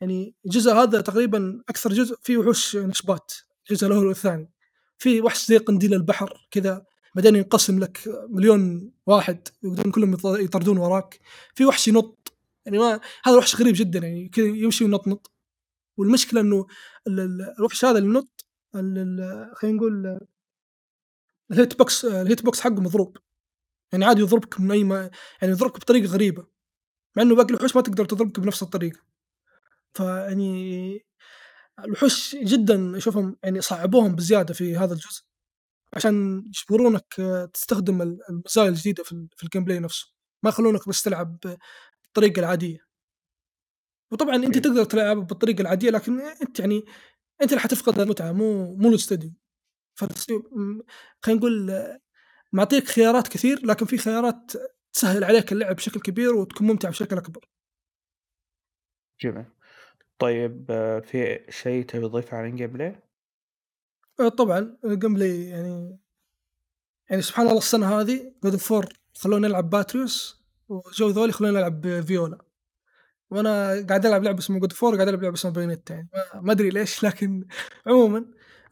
يعني الجزء هذا تقريبًا أكثر جزء فيه وحوش نشبات، الجزء الأول والثاني، في وحش زي قنديل البحر كذا بعدين ينقسم لك مليون واحد يقعدون كلهم يط يطاردون وراك، في وحش ينط يعني ما هذا وحش غريب جدًا يعني كذا يمشي وينطنط، ال ال الوحش هذا اللي ال خلينا نقول ال hitbox ال hitbox حقه مضروب، يعني عادي يضربك من أي ما يعني يضربك بطريقة غريبة، مع إنه باقي الوحوش ما تقدر تضربك بنفس الطريقة، فيعني الوحوش جدًا أشوفهم يعني صعّبوهم بزيادة في هذا الجزء، عشان يجبرونك تستخدم ال المزايا الجديدة في ال في الgameplay نفسه، ما يخلونك بس تلعب بالطريقة العادية. وطبعًا أنت أوكي، تقدر تلعب بالطريقة العادية لكن أنت يعني أنت اللي حتفقد المتعة مو مو م خلينا نقول معطيك خيارات كثير، لكن في خيارات تسهّل عليك اللعب بشكل كبير وتكون ممتع بشكل أكبر. جميل. طيب آه، في شيء تبي تضيفه عن الgameplay؟ آآ طبعًا الgameplay يعني يعني سبحان الله السنة هذه of War خلّونا نلعب باتريوس وجو ذولي خلّونا نلعب فيولا، وأنا قاعد ألعب لعبة اسمها of War وقاعد ألعب لعبة اسمها بايونيتا يعني. ما أدري ليش لكن عمومًا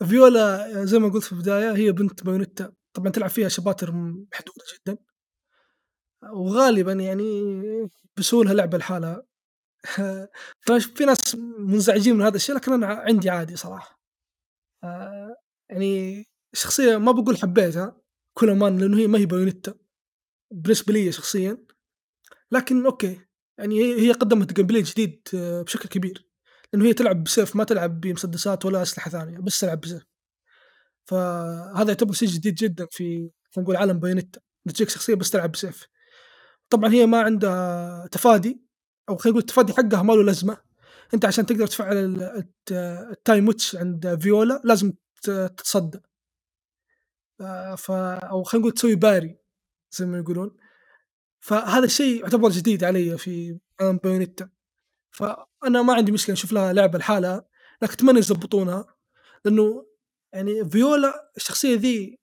فيولا زي ما قُلت في البداية هي بنت بايونيتا، طبعًا تلعب فيها شباتر محدودة جدًا، وغالبًا يعني بيسووا لها لعبة لحالها. فش في ناس منزعجين من هذا الشيء لكن أنا ع عندي عادي صراحة، آآ يعني شخصية ما باقول حبيتها بكل أمانة لأنه هي ما هي بايونيتا. بالنسبة ليّا شخصيًا، لكن أوكي، يعني هي قدّمت gameplay جديد آه، بشكل كبير، لأنه هي تلعب بسيف ما تلعب بمسدسات ولا أسلحة ثانية، بس تلعب بسيف، فهذا يعتبر شيء جديد جدًا في خلينا نقول عالم بايونيتا، تجيك شخصية بس تلعب بسيف، طبعًا هي ما عندها تفادي أو خلينا نقول التفادي حقها ما له لازمة، أنت عشان تقدر تفعّل ال الت الtime witch عند فيولا لازم تتصدى، آآ ف أو خلينا نقول تسوي parry زي ما يقولون. فهذا الشيء يعتبر جديد علي في عالم بايونيتا، فأنا ما عندي مشكلة أشوف لها لعبة لحالها، لكن أتمنى يضبطونها، لأنه يعني فيولا الشخصية ذي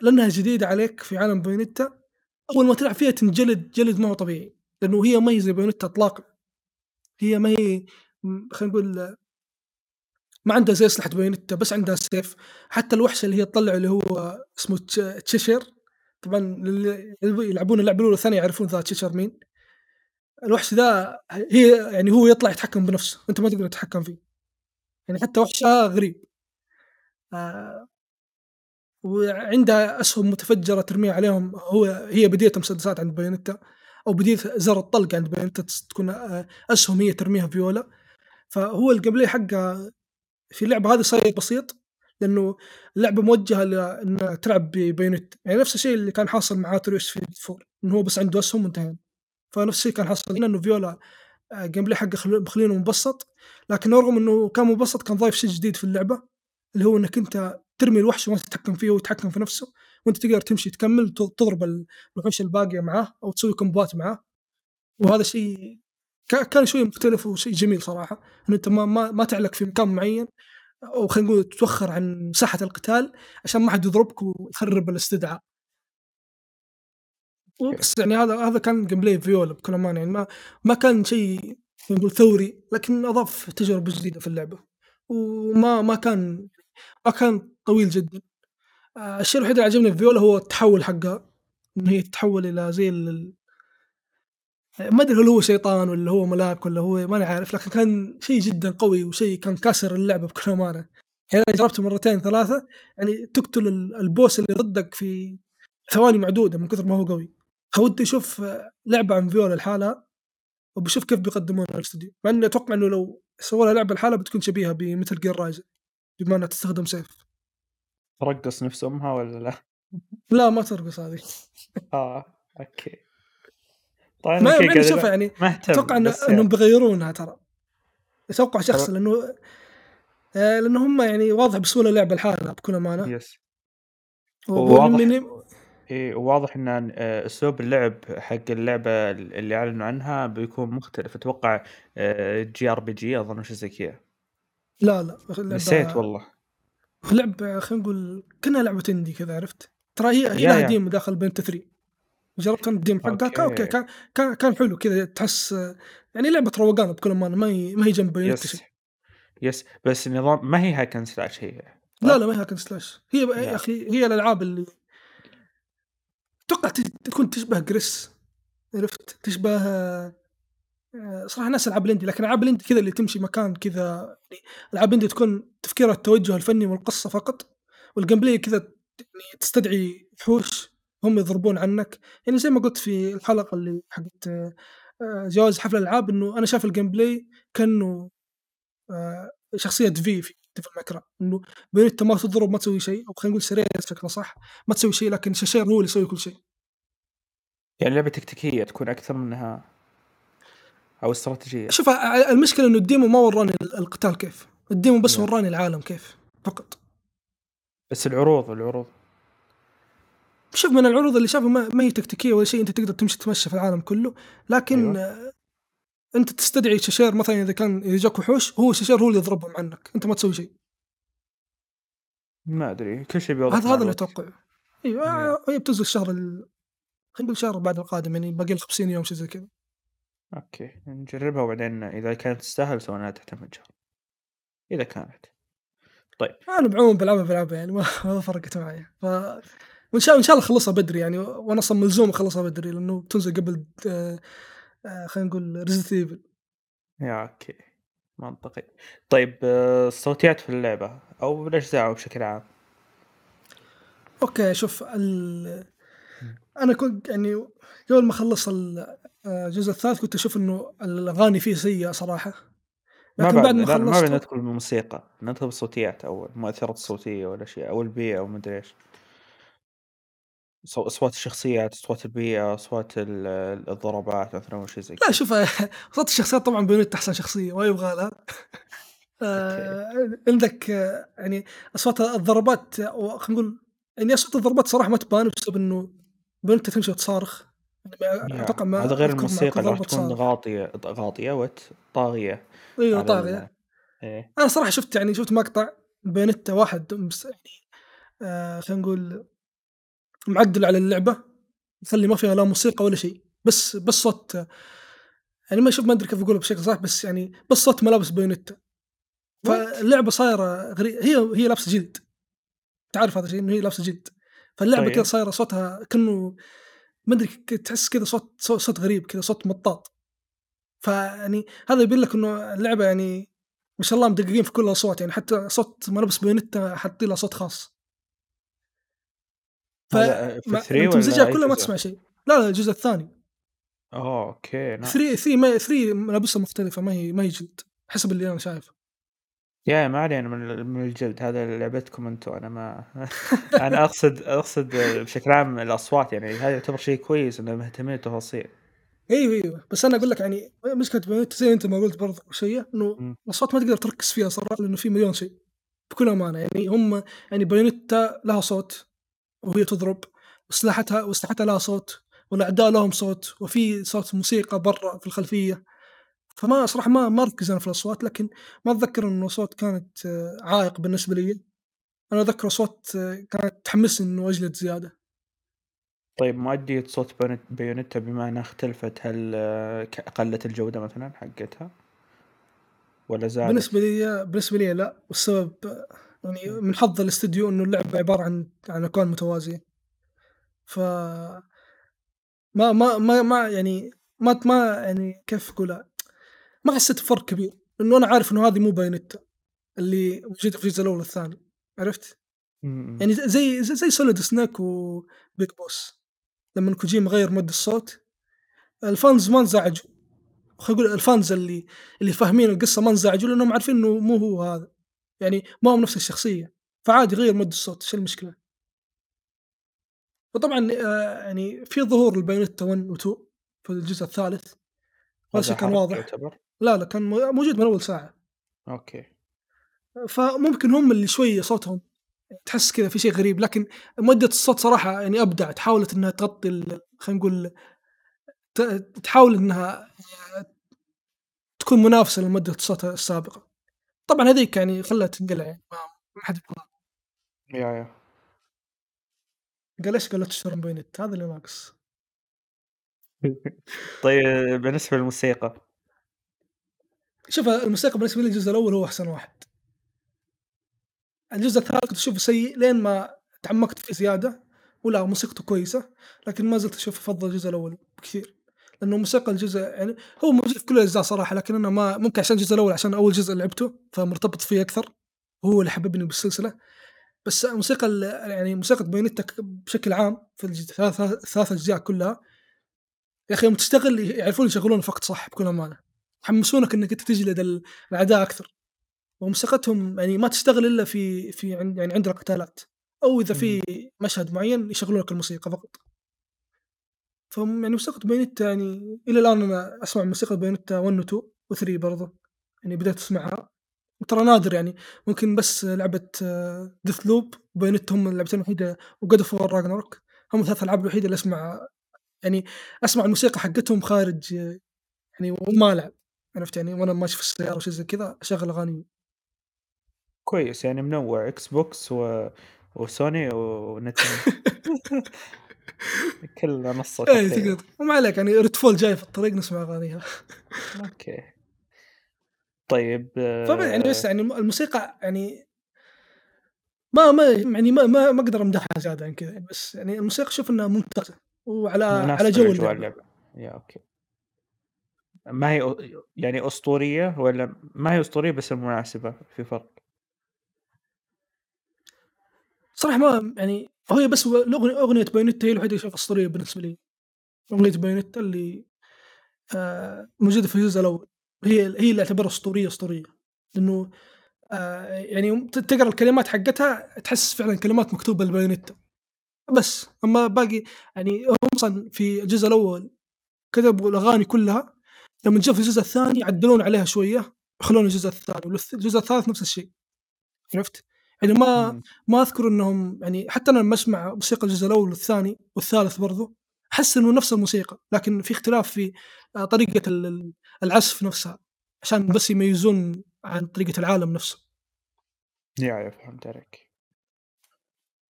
لأنها جديدة عليك في عالم بايونيتا، أول ما تلعب فيها تنجلد جلد ما هو طبيعي، لأنه هي ما هي زي بايونيتا إطلاقًا، هي ما هي خلينا نقول ما عندها زي أسلحة بايونيتا بس عندها السيف، حتى الوحش اللي هي تطلّع اللي هو اسمه تش تشيشير طبعًا اللي يلعبون اللعبة الأولى والثانية يعرفون ذا تشيشير مين. الوحش ذا هي يعني هو يطلع يتحكم بنفسه، أنت ما تقدر تتحكم فيه، يعني حتى وحشها غريب، آآ وعندها أسهم متفجرة ترميها عليهم هو هي بديلة مسدسات عند بايونيتا أو بديلة زر الطلق عند بايونيتا تكون آآ أسهم هي ترميها فيولا، فهو الgameplay حقها في اللعبة هذه صاير بسيط، لأنه اللعبة موجهة لإن تلعب ببايونيتا، يعني نفس الشيء اللي كان حاصل مع اتريوس في of War إنه هو بس عنده أسهم وانتهينا. فنفس الشيء كان حاصل هنا إنه فيولا آآ الgameplay حقه خل مخلينه مبسّط، لكن رغم إنه كان مبسّط كان ضايف شيء جديد في اللعبة، اللي هو إنك أنت ترمي الوحش وما تتحكم فيه، هو يتحكم في نفسه، وأنت تقدر تمشي تكمل تضرب ال الوحوش الباقية معاه أو تسوي كومبوات معاه، وهذا شيء كان شوي مختلف وشيء جميل صراحة، إنه أنت ما ما ما تعلق في مكان معين، أو خلينا نقول تتوخّر عن ساحة القتال عشان ما حد يضربك ويخرب الاستدعاء. وبس يعني هذا هذا كان gameplay فيولا بكل أمانة. يعني ما ما كان شيء نقول ثوري، لكن أضاف تجربة جديدة في اللعبة، وما ما كان ما كان طويل جدًا. آآ الشيء الوحيد اللي عجبني في فيولا هو التحوّل حقها، إن هي تتحوّل إلى زي ال ما أدري هل هو شيطان والّا هو ملاك والّا هو ماني عارف، لكن كان شيء جدًا قوي وشيء كان كاسر اللعبة بكل أمانة. يعني أنا جربته مرتين 3 يعني تقتل ال الboss اللي ضدك في ثواني معدودة من كثر ما هو قوي. فودي أشوف لعبة عن فيولا لحالها وبشوف كيف بيقدمونها الاستوديو مع إني أتوقع إنه لو سووا لها لعبة لحالها بتكون شبيهة ب Metal Gear Rising بما إنها تستخدم سيف ترقص نفس أمها ولا لا؟ لا ما ترقص هذه آه أوكي طيب ما قاعد شوف يعني أتوقع بس إنهم يعني. بيغيرونها ترى. أتوقع شخص لأنه آه، لأنه هم يعني واضح بسهولة لعبه لحالها بكل أمانة. يس وواضح إيه وواضح إن آه، أسلوب اللعب حق اللعبة اللي أعلنوا عنها بيكون مختلف. أتوقع جي ار بي جي أظن شيء زي كذا. لا لا نسيت والله. لعبة خلينا نقول كأنها لعبة اندي كذا عرفت؟ ترى هي هي لها. ديم داخل بنت 3 جربت أنا الديم كان أوكي أوكي. كان كان كان حلو كذا تحس يعني لعبة روقان بكل امانة ما هي ما هي جنب يس يس بس النظام ما هي هاكن سلاش هي. لا لا ما هي هاكن سلاش. هي يا. أخي هي الألعاب اللي أتوقع تكون تشبه جريس. عرفت؟ تشبه آه، صراحة ناس ألعاب الإندي لكن ألعاب الإندي كذا اللي تمشي مكان كذا يعني ألعاب اندي تكون تفكيرها التوجه الفني والقصة فقط والجيم بلاي كذا يعني تستدعي وحوش. هم يضربون عنك. يعني زي ما قلت في الحلقة اللي حقت آه، جوائز حفل الالعاب إنه أنا شايف ال gameplay كأنه آه، شخصية في في Devil May Cry إنه بينت ما تضرب ما تسوي شيء أو خلينا نقول سريع شكله صح ما تسوي شيء لكن Cheshire هو اللي يسوي كل شيء. يعني لعبة تكتيكية تكون أكثر منها أو استراتيجية. شوف المشكلة إنه ال demo ما وراني ال- القتال كيف. ال demo بس نعم. وراني العالم كيف فقط. بس العروض العروض. شوف من العروض اللي شافها ما, ما هي تكتيكية ولا شيء أنت تقدر تمشي تمشي في العالم كله لكن أيوة. أيوة. أنت تستدعي Cheshire مثلا إذا كان إذا جاك وحوش هو Cheshire هو اللي يضربهم عنك أنت ما تسوي شيء ما أدري كل شيء بيوضح هذا هذا اللي. اتوقعه أيوه. هي بتنزل الشهر ال... خلينا نقول شهر بعد القادم يعني باقي له 50 يوم شيء زي كذا okay نجربها وبعدين إذا كانت تستاهل سويناها تحت المجهر إذا كانت طيب أنا بعموم بلعبها بلعبها يعني ما ما فرقت معي ف وإن شاء ان شاء الله اخلصها بدري يعني وأنا أصلا ملزوم أخلصها بدري لأنه بتنزل قبل آه، آه، خلينا نقول Resident Evil yeah okay. منطقي. طيب آه، الصوتيات في اللعبة أو بالاجزاء بشكل عام؟ okay شوف ال... أنا كنت يعني قبل ما أخلص ال- الجزء الثالث كنت أشوف إنه الأغاني فيه سيئة صراحة. ما لكن بعد بعد ما ما خلصت بعد ندخل بالموسيقى ندخل بالصوتيات أول المؤثرات الصوتية والاشياء أو البيئة أو مدري إيش. صو- أصوات الشخصيات أصوات البيئة أصوات ال- الضربات مثلا أو شيء زي لا كذا. شوف صوت الشخصيات طبعا بيونت احسن شخصية ما يبغى لها. آه، عندك آه، يعني أصوات الضربات أو خلينا نقول يعني أصوات الضربات صراحة ما تبان بسبب إنه بنت تمشي وتصارخ. يعني يا، أتوقع ما هذا غير أذكر مع كل الموسيقى اللي راح ضربة تكون تصارخ. غاطية غاطية وت طاغية أيوه على طاغية. ال- إيه. أنا صراحة شفت يعني شفت مقطع بينتا واحد مس- يعني آه خلينا نقول معدل على اللعبة يخلي ما فيها لا موسيقى ولا شيء. بس بس صوت يعني ما شوف ما أدري كيف اقولها بشكل صح بس يعني بس صوت ملابس بايونيتا. فاللعبة صايرة غريب هي هي لابسة جلد. تعرف هذا الشيء إنه هي لابسة جلد. فاللعبة طيب. كذا صايرة صوتها كأنه ما أدري تحس كذا صوت صوت صوت غريب كذا صوت مطاط. فيعني هذا يبين لك إنه اللعبة يعني ما شاء الله مدققين في كل الاصوات يعني حتى صوت ملابس بايونيتا حاطين له صوت خاص. ف هذا في ما- 3 لما ولا تمزجها كلها ما؟ تسمع شيء. لا لا الجزء الثاني. اوه أوكي نعم 3 3 ما 3 ملابسها مختلفة ما هي ما هي جلد حسب اللي أنا شايف يا ما علينا من من الجلد هذا لعبتكم أنتم أنا ما أنا أقصد أقصد بشكل عام الأصوات يعني هذا يعتبر شيء كويس إنه مهتمين بالتفاصيل إيوه إيوه. بس أنا أقول لك يعني مشكلة Bayonetta زي أنت ما قلت برضه شيء إنه. الأصوات ما تقدر تركز فيها صراحة لأنه في مليون شيء. بكل أمانة يعني هم يعني Bayonetta لها صوت. وهي تضرب وسلاحتها واسلحتها لها صوت والاعداء لهم صوت وفي صوت موسيقى برا في الخلفية. فما صراحة ما ما ركز أنا في الأصوات لكن ما أتذكر إنه صوت كانت آه، عائق بالنسبة لي. أنا أتذكر صوت آه، كانت تحمسني إنه أجلد زيادة. طيب مؤدية صوت بايونيتا بما إنها اختلفت هل آه، قلت الجودة مثلا حقتها؟ ولا زادت؟ بالنسبة لي بالنسبة لي لا. والسبب يعني من حظ الاستديو إنه اللعبة عبارة عن عن أكوان متوازية. ف ما ما ما ما يعني ما ما يعني كيف اقولها ما حسيت بفرق كبير. لأنه أنا عارف إنه هذه مو Bayonetta اللي موجوده في الجزء الأول والثاني. عرفت؟ يعني زي زي, زي Solid Snake و Big Boss لما كوجيما غير مؤدي الصوت ال fans ما انزعجوا. خلينا نقول ال fans اللي اللي فاهمين القصة ما انزعجوا لأنهم عارفين إنه مو هو هذا، يعني ما هو نفس الشخصية، فعادي غيّر مؤدي الصوت إيش المشكلة؟ وطبعًا آآ يعني في ظهور لبايونيتا 1 و2 في الجزء الثالث، هذا الشيء كان واضح. يعتبر؟ لا، لا كان مو موجود من أول ساعة. أوكي. فممكن هم اللي شوية صوتهم تحس كذا في شيء غريب، لكن مؤدية الصوت صراحة يعني أبدعت، حاولت إنها تغطي خلينا نقول تحاول إنها تكون منافسة لمؤدية الصوت السابقة. طبعًا هذيك يعني خلّها تنقلع يعني ما حد يبغاها. يا، يا. قال ليش قال لا تشترون بايونيتا هذا اللي ناقص. طيب بالنسبة للموسيقى؟ شوف الموسيقى بالنسبة لي الجزء الأول هو أحسن واحد. الجزء الثالث كنت أشوفه سيء لين ما تعمقت فيه زيادة، ولا موسيقته كويسة، لكن ما زلت أشوف أفضل الجزء الأول بكثير، لأنه موسيقى الجزء يعني هو موجود في كل الأجزاء صراحة، لكن أنا ما ممكن عشان الجزء الأول عشان أول جزء لعبته، فمرتبط فيه أكثر، وهو اللي حببني بالسلسلة، بس موسيقى يعني موسيقى Bayonetta بشكل عام في الثلاث أجزاء كلها، يا أخي يوم تشتغل يعرفون يشغلون وقت صح بكل أمانة، يحمسونك إنك أنت تجلد ال الأعداء أكثر، وموسيقتهم يعني ما تشتغل إلا في في عند يعني عند القتالات، أو إذا في. مشهد معين يشغلون لك الموسيقى فقط. فهم يعني موسيقى Bayonetta يعني إلى الآن أنا أسمع موسيقى Bayonetta 1 و2 و3 برضه، يعني بديت أسمعها، وترى نادر يعني. ممكن بس لعبة Death Loop وبايونيتا هم اللعبتين الوحيدة وGod of War Ragnarok هم ال3 الألعاب الوحيدة اللي أسمع يعني أسمع الموسيقى حقتهم خارج يعني وما ألعب، عرفت يعني؟ وأنا ماشي في السيارة أو شي زي كذا أشغّل أغاني. كويس. يعني منوّع Xbox و وسوني ونتندو. كل إيه تقريبًا. تقدر وما عليك يعني Redfall جاي في الطريق نسمع أغانيها. okay. طيب فب يعني بس يعني الم الموسيقى يعني ما ما يعني ما ما ما أقدر أمدحها زيادة عن كذا يعني، بس يعني الموسيقى أشوف إنها ممتازة، وعلى على جو لأجواء اللعبة. yeah okay. ما هي يعني أسطورية والّا ما هي أسطورية بس مناسبة، في فرق؟ صراحة ما يعني هي بس و الأغن أغنية Bayonetta هي الوحيدة اللي أشوفها أسطورية بالنسبة لي. أغنية Bayonetta اللي آآ موجودة في الجزء الأول، هي هي اللي أعتبرها أسطورية، أسطورية، لأنه آآ يعني تقرأ الكلمات حقتها تحس فعلًا كلمات مكتوبة ل Bayonetta، بس، أمّا باقي يعني هم أصلًا في الجزء الأول كتبوا الأغاني كلها، لمّا جا في الجزء الثاني عدلون عليها شوية، وخلوها الجزء الثاني، والث الجزء الثالث نفس الشيء، عرفت؟ يعني ما. ما أذكر إنهم يعني حتى أنا لمّا أسمع موسيقى الجزء الأول والثاني والثالث برضه، أحس إنه نفس الموسيقى، لكن في اختلاف في ال ال العزف نفسها، عشان بس يميزون عن طريقة العالم نفسه. yeah، yeah فهمت عليك.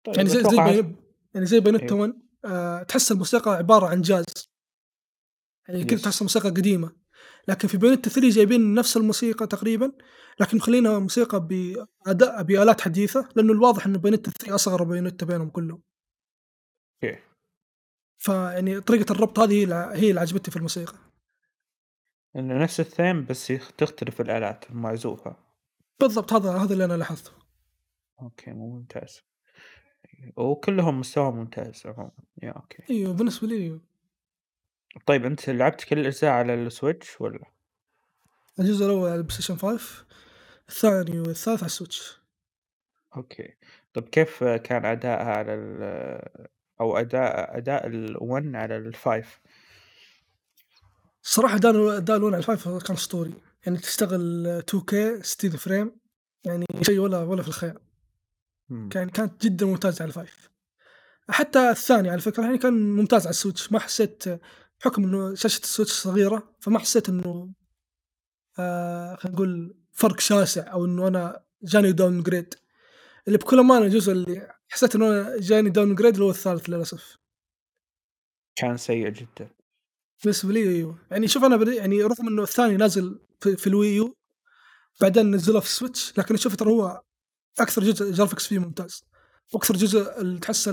يعني طيب زي زي بايو يعني زي أيوه. 1 آآ تحس الموسيقى عبارة عن جاز. يعني كذا تحسها yes. موسيقى قديمة، لكن في Bayonetta 3 جايبين نفس الموسيقى تقريبًا، لكن مخلينها موسيقى بأداء بآلات حديثة، لأنه الواضح إن Bayonetta 3 أصغر Bayonetta بينهم كلهم. okay. فيعني طريقة الربط هذه هي اللي عجبتني في الموسيقى. إنه نفس الثيم بس تختلف الآلات المعزوفة. بالضبط هذا هذا اللي أنا لاحظته. okay ممتاز. وكلهم مستواهم ممتاز عمومًا، yeah okay. أيوه بالنسبة لي. طيب أنت لعبت كل الأجزاء على ال Switch والّا؟ الجزء الأول على ال PlayStation 5 الثاني والثالث على ال Switch. okay. طب كيف كان أدائها على ال أو أداء أداء ال1 على ال5؟ الصراحة أداء ال أداء ال1 على ال5 كان أسطوري، يعني تشتغل 2K 60 frame يعني شيء ولا ولا في الخيال. إمم. كان كانت جدًا ممتازة على ال5. حتى الثاني على فكرة يعني كان ممتاز على ال Switch، ما حسيت بحكم إنه شاشة ال Switch صغيرة، فما حسيت إنه آآ خلينا نقول فرق شاسع أو إنه أنا جاني downgrade اللي بكل أمانة الجزء اللي حسيت إنه أنا جاني downgrade اللي هو الثالث للأسف. كان سيء جدًا. بالنسبة لي أيوه، يعني شوف أنا بدي يعني رغم إنه الثاني نازل في في U بعدين نزلوه في ال Switch، لكن أشوف ترى هو أكثر جزء graphics فيه ممتاز، وأكثر جزء ال تحس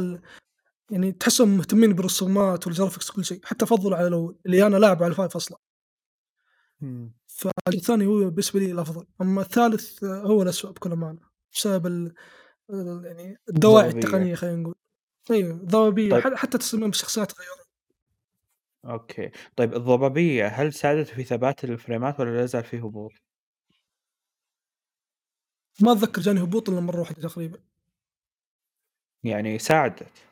يعني تحسهم مهتمين بالرسومات والgraphics وكل شيء، حتى فضّلوا على الأول اللي أنا لاعبه على ال5 أصلًا. إمم. فالثاني هو بالنسبة لي الأفضل، أما الثالث هو الأسوأ بكل أمانة، بسبب ال يعني الدواعي. التقنية خلينا نقول. أيوه الضبابية طيب حتى تصميم الشخصيات غيّروه. أوكي. طيب الضبابية هل ساعدت في ثبات الفريمات والّا لا زال في هبوط؟ ما أتذكر جاني هبوط إلا مرة واحدة تقريبًا. يعني ساعدت.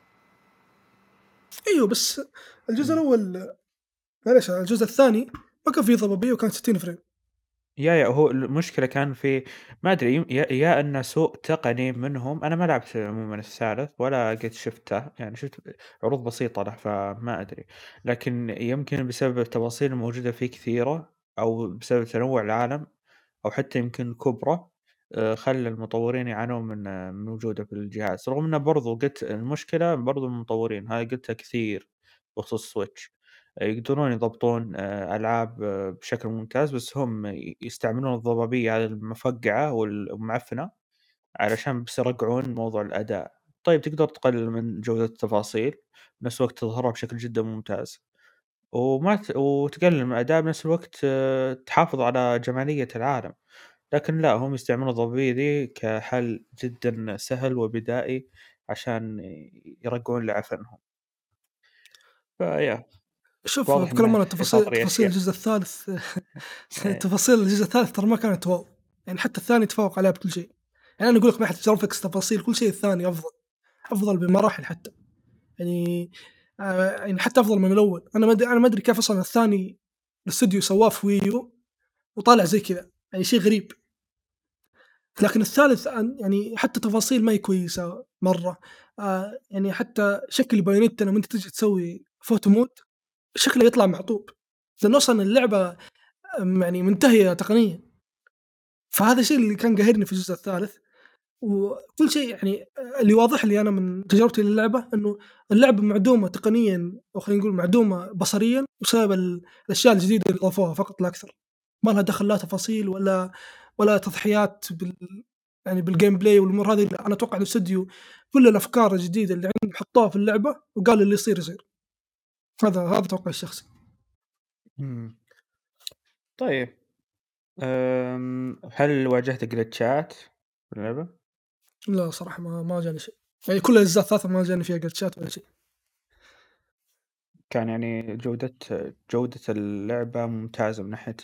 أيوه بس الجزء إمم. الأول معليش الجزء الثاني ما كان في ضبابية وكانت 60 فريم. يا، يا هو المشكلة كان في ما أدري يم يا يا إنه سوء تقني منهم، أنا ما لعبت عمومًا الثالث ولا قد شفته، يعني شُفت عروض بسيطة له فما أدري، لكن يمكن بسبب التفاصيل الموجودة فيه كثيرة، أو بسبب تنوع العالم، أو حتى يمكن كُبره، آآ خلّى المطورين يعانون من آه، من وجوده في الجهاز، رغم إنه برضو قلت المشكلة برضو المطورين، هذا قلتها كثير بخصوص Switch. يقدرون يضبطون ألعاب آه، بشكل ممتاز، بس هم يستعملون الضبابية هذه المفقعة والمعفنة علشان بس يرقعون موضوع الأداء. طيب تقدر تقلل من جودة التفاصيل، بنفس الوقت تظهرها بشكل جدًا ممتاز، وما ت وتقلل من الأداء بنفس الوقت آه، تحافظ على جمالية العالم، لكن لأ هم يستعملون الضبابية ذي كحل جدًا سهل وبدائي عشان يرقعون لعفنهم. فيا شوف واضح بكل إنه أمانة تفاصيل تفاصيل. الجزء الثالث إيه. تفاصيل الجزء الثالث ترى ما كانت واو، يعني حتى الثاني تفوق عليه بكل شيء. يعني أنا أقول لك من ناحية graphics تفاصيل كل شيء الثاني أفضل، أفضل بمراحل حتى. يعني آآ يعني حتى أفضل من الأول، أنا ما أد أنا ما أدري كيف أصلًا الثاني الاستوديو سواه في Wii U وطالع زي كذا، يعني شيء غريب. لكن الثالث يعني حتى تفاصيل ما هي كويسة مرة، آآ يعني حتى شكل بايونيتا لمّا أنت تيجي تسوي photo mode شكله يطلع معطوب، لأنه أصلًا اللعبة آمم يعني منتهية تقنيًا. فهذا الشيء اللي كان قاهرني في الجزء الثالث، وكل شيء يعني آآ اللي واضح لي أنا من تجربتي للعبة إنه اللعبة معدومة تقنيًا أو خلينا نقول معدومة بصريًا بسبب ال الأشياء الجديدة اللي أضافوها فقط لا أكثر، ما لها دخل لا تفاصيل ولا ولا تضحيات بال يعني بالGameplay والأمور هذه لأ، أنا أتوقع الاستوديو كل الأفكار الجديدة اللي عندهم حطوها في اللعبة وقالوا اللي يصير يصير، هذا هذا توقعي الشخصي. طيب، هل واجهت جلitchات في اللعبة؟ لا صراحة ما ما جاني شيء، يعني كل الأجزاء الثلاثة ما جاني فيها جلتشات ولا شيء. كان يعني جودة جودة اللعبة ممتازة من ناحية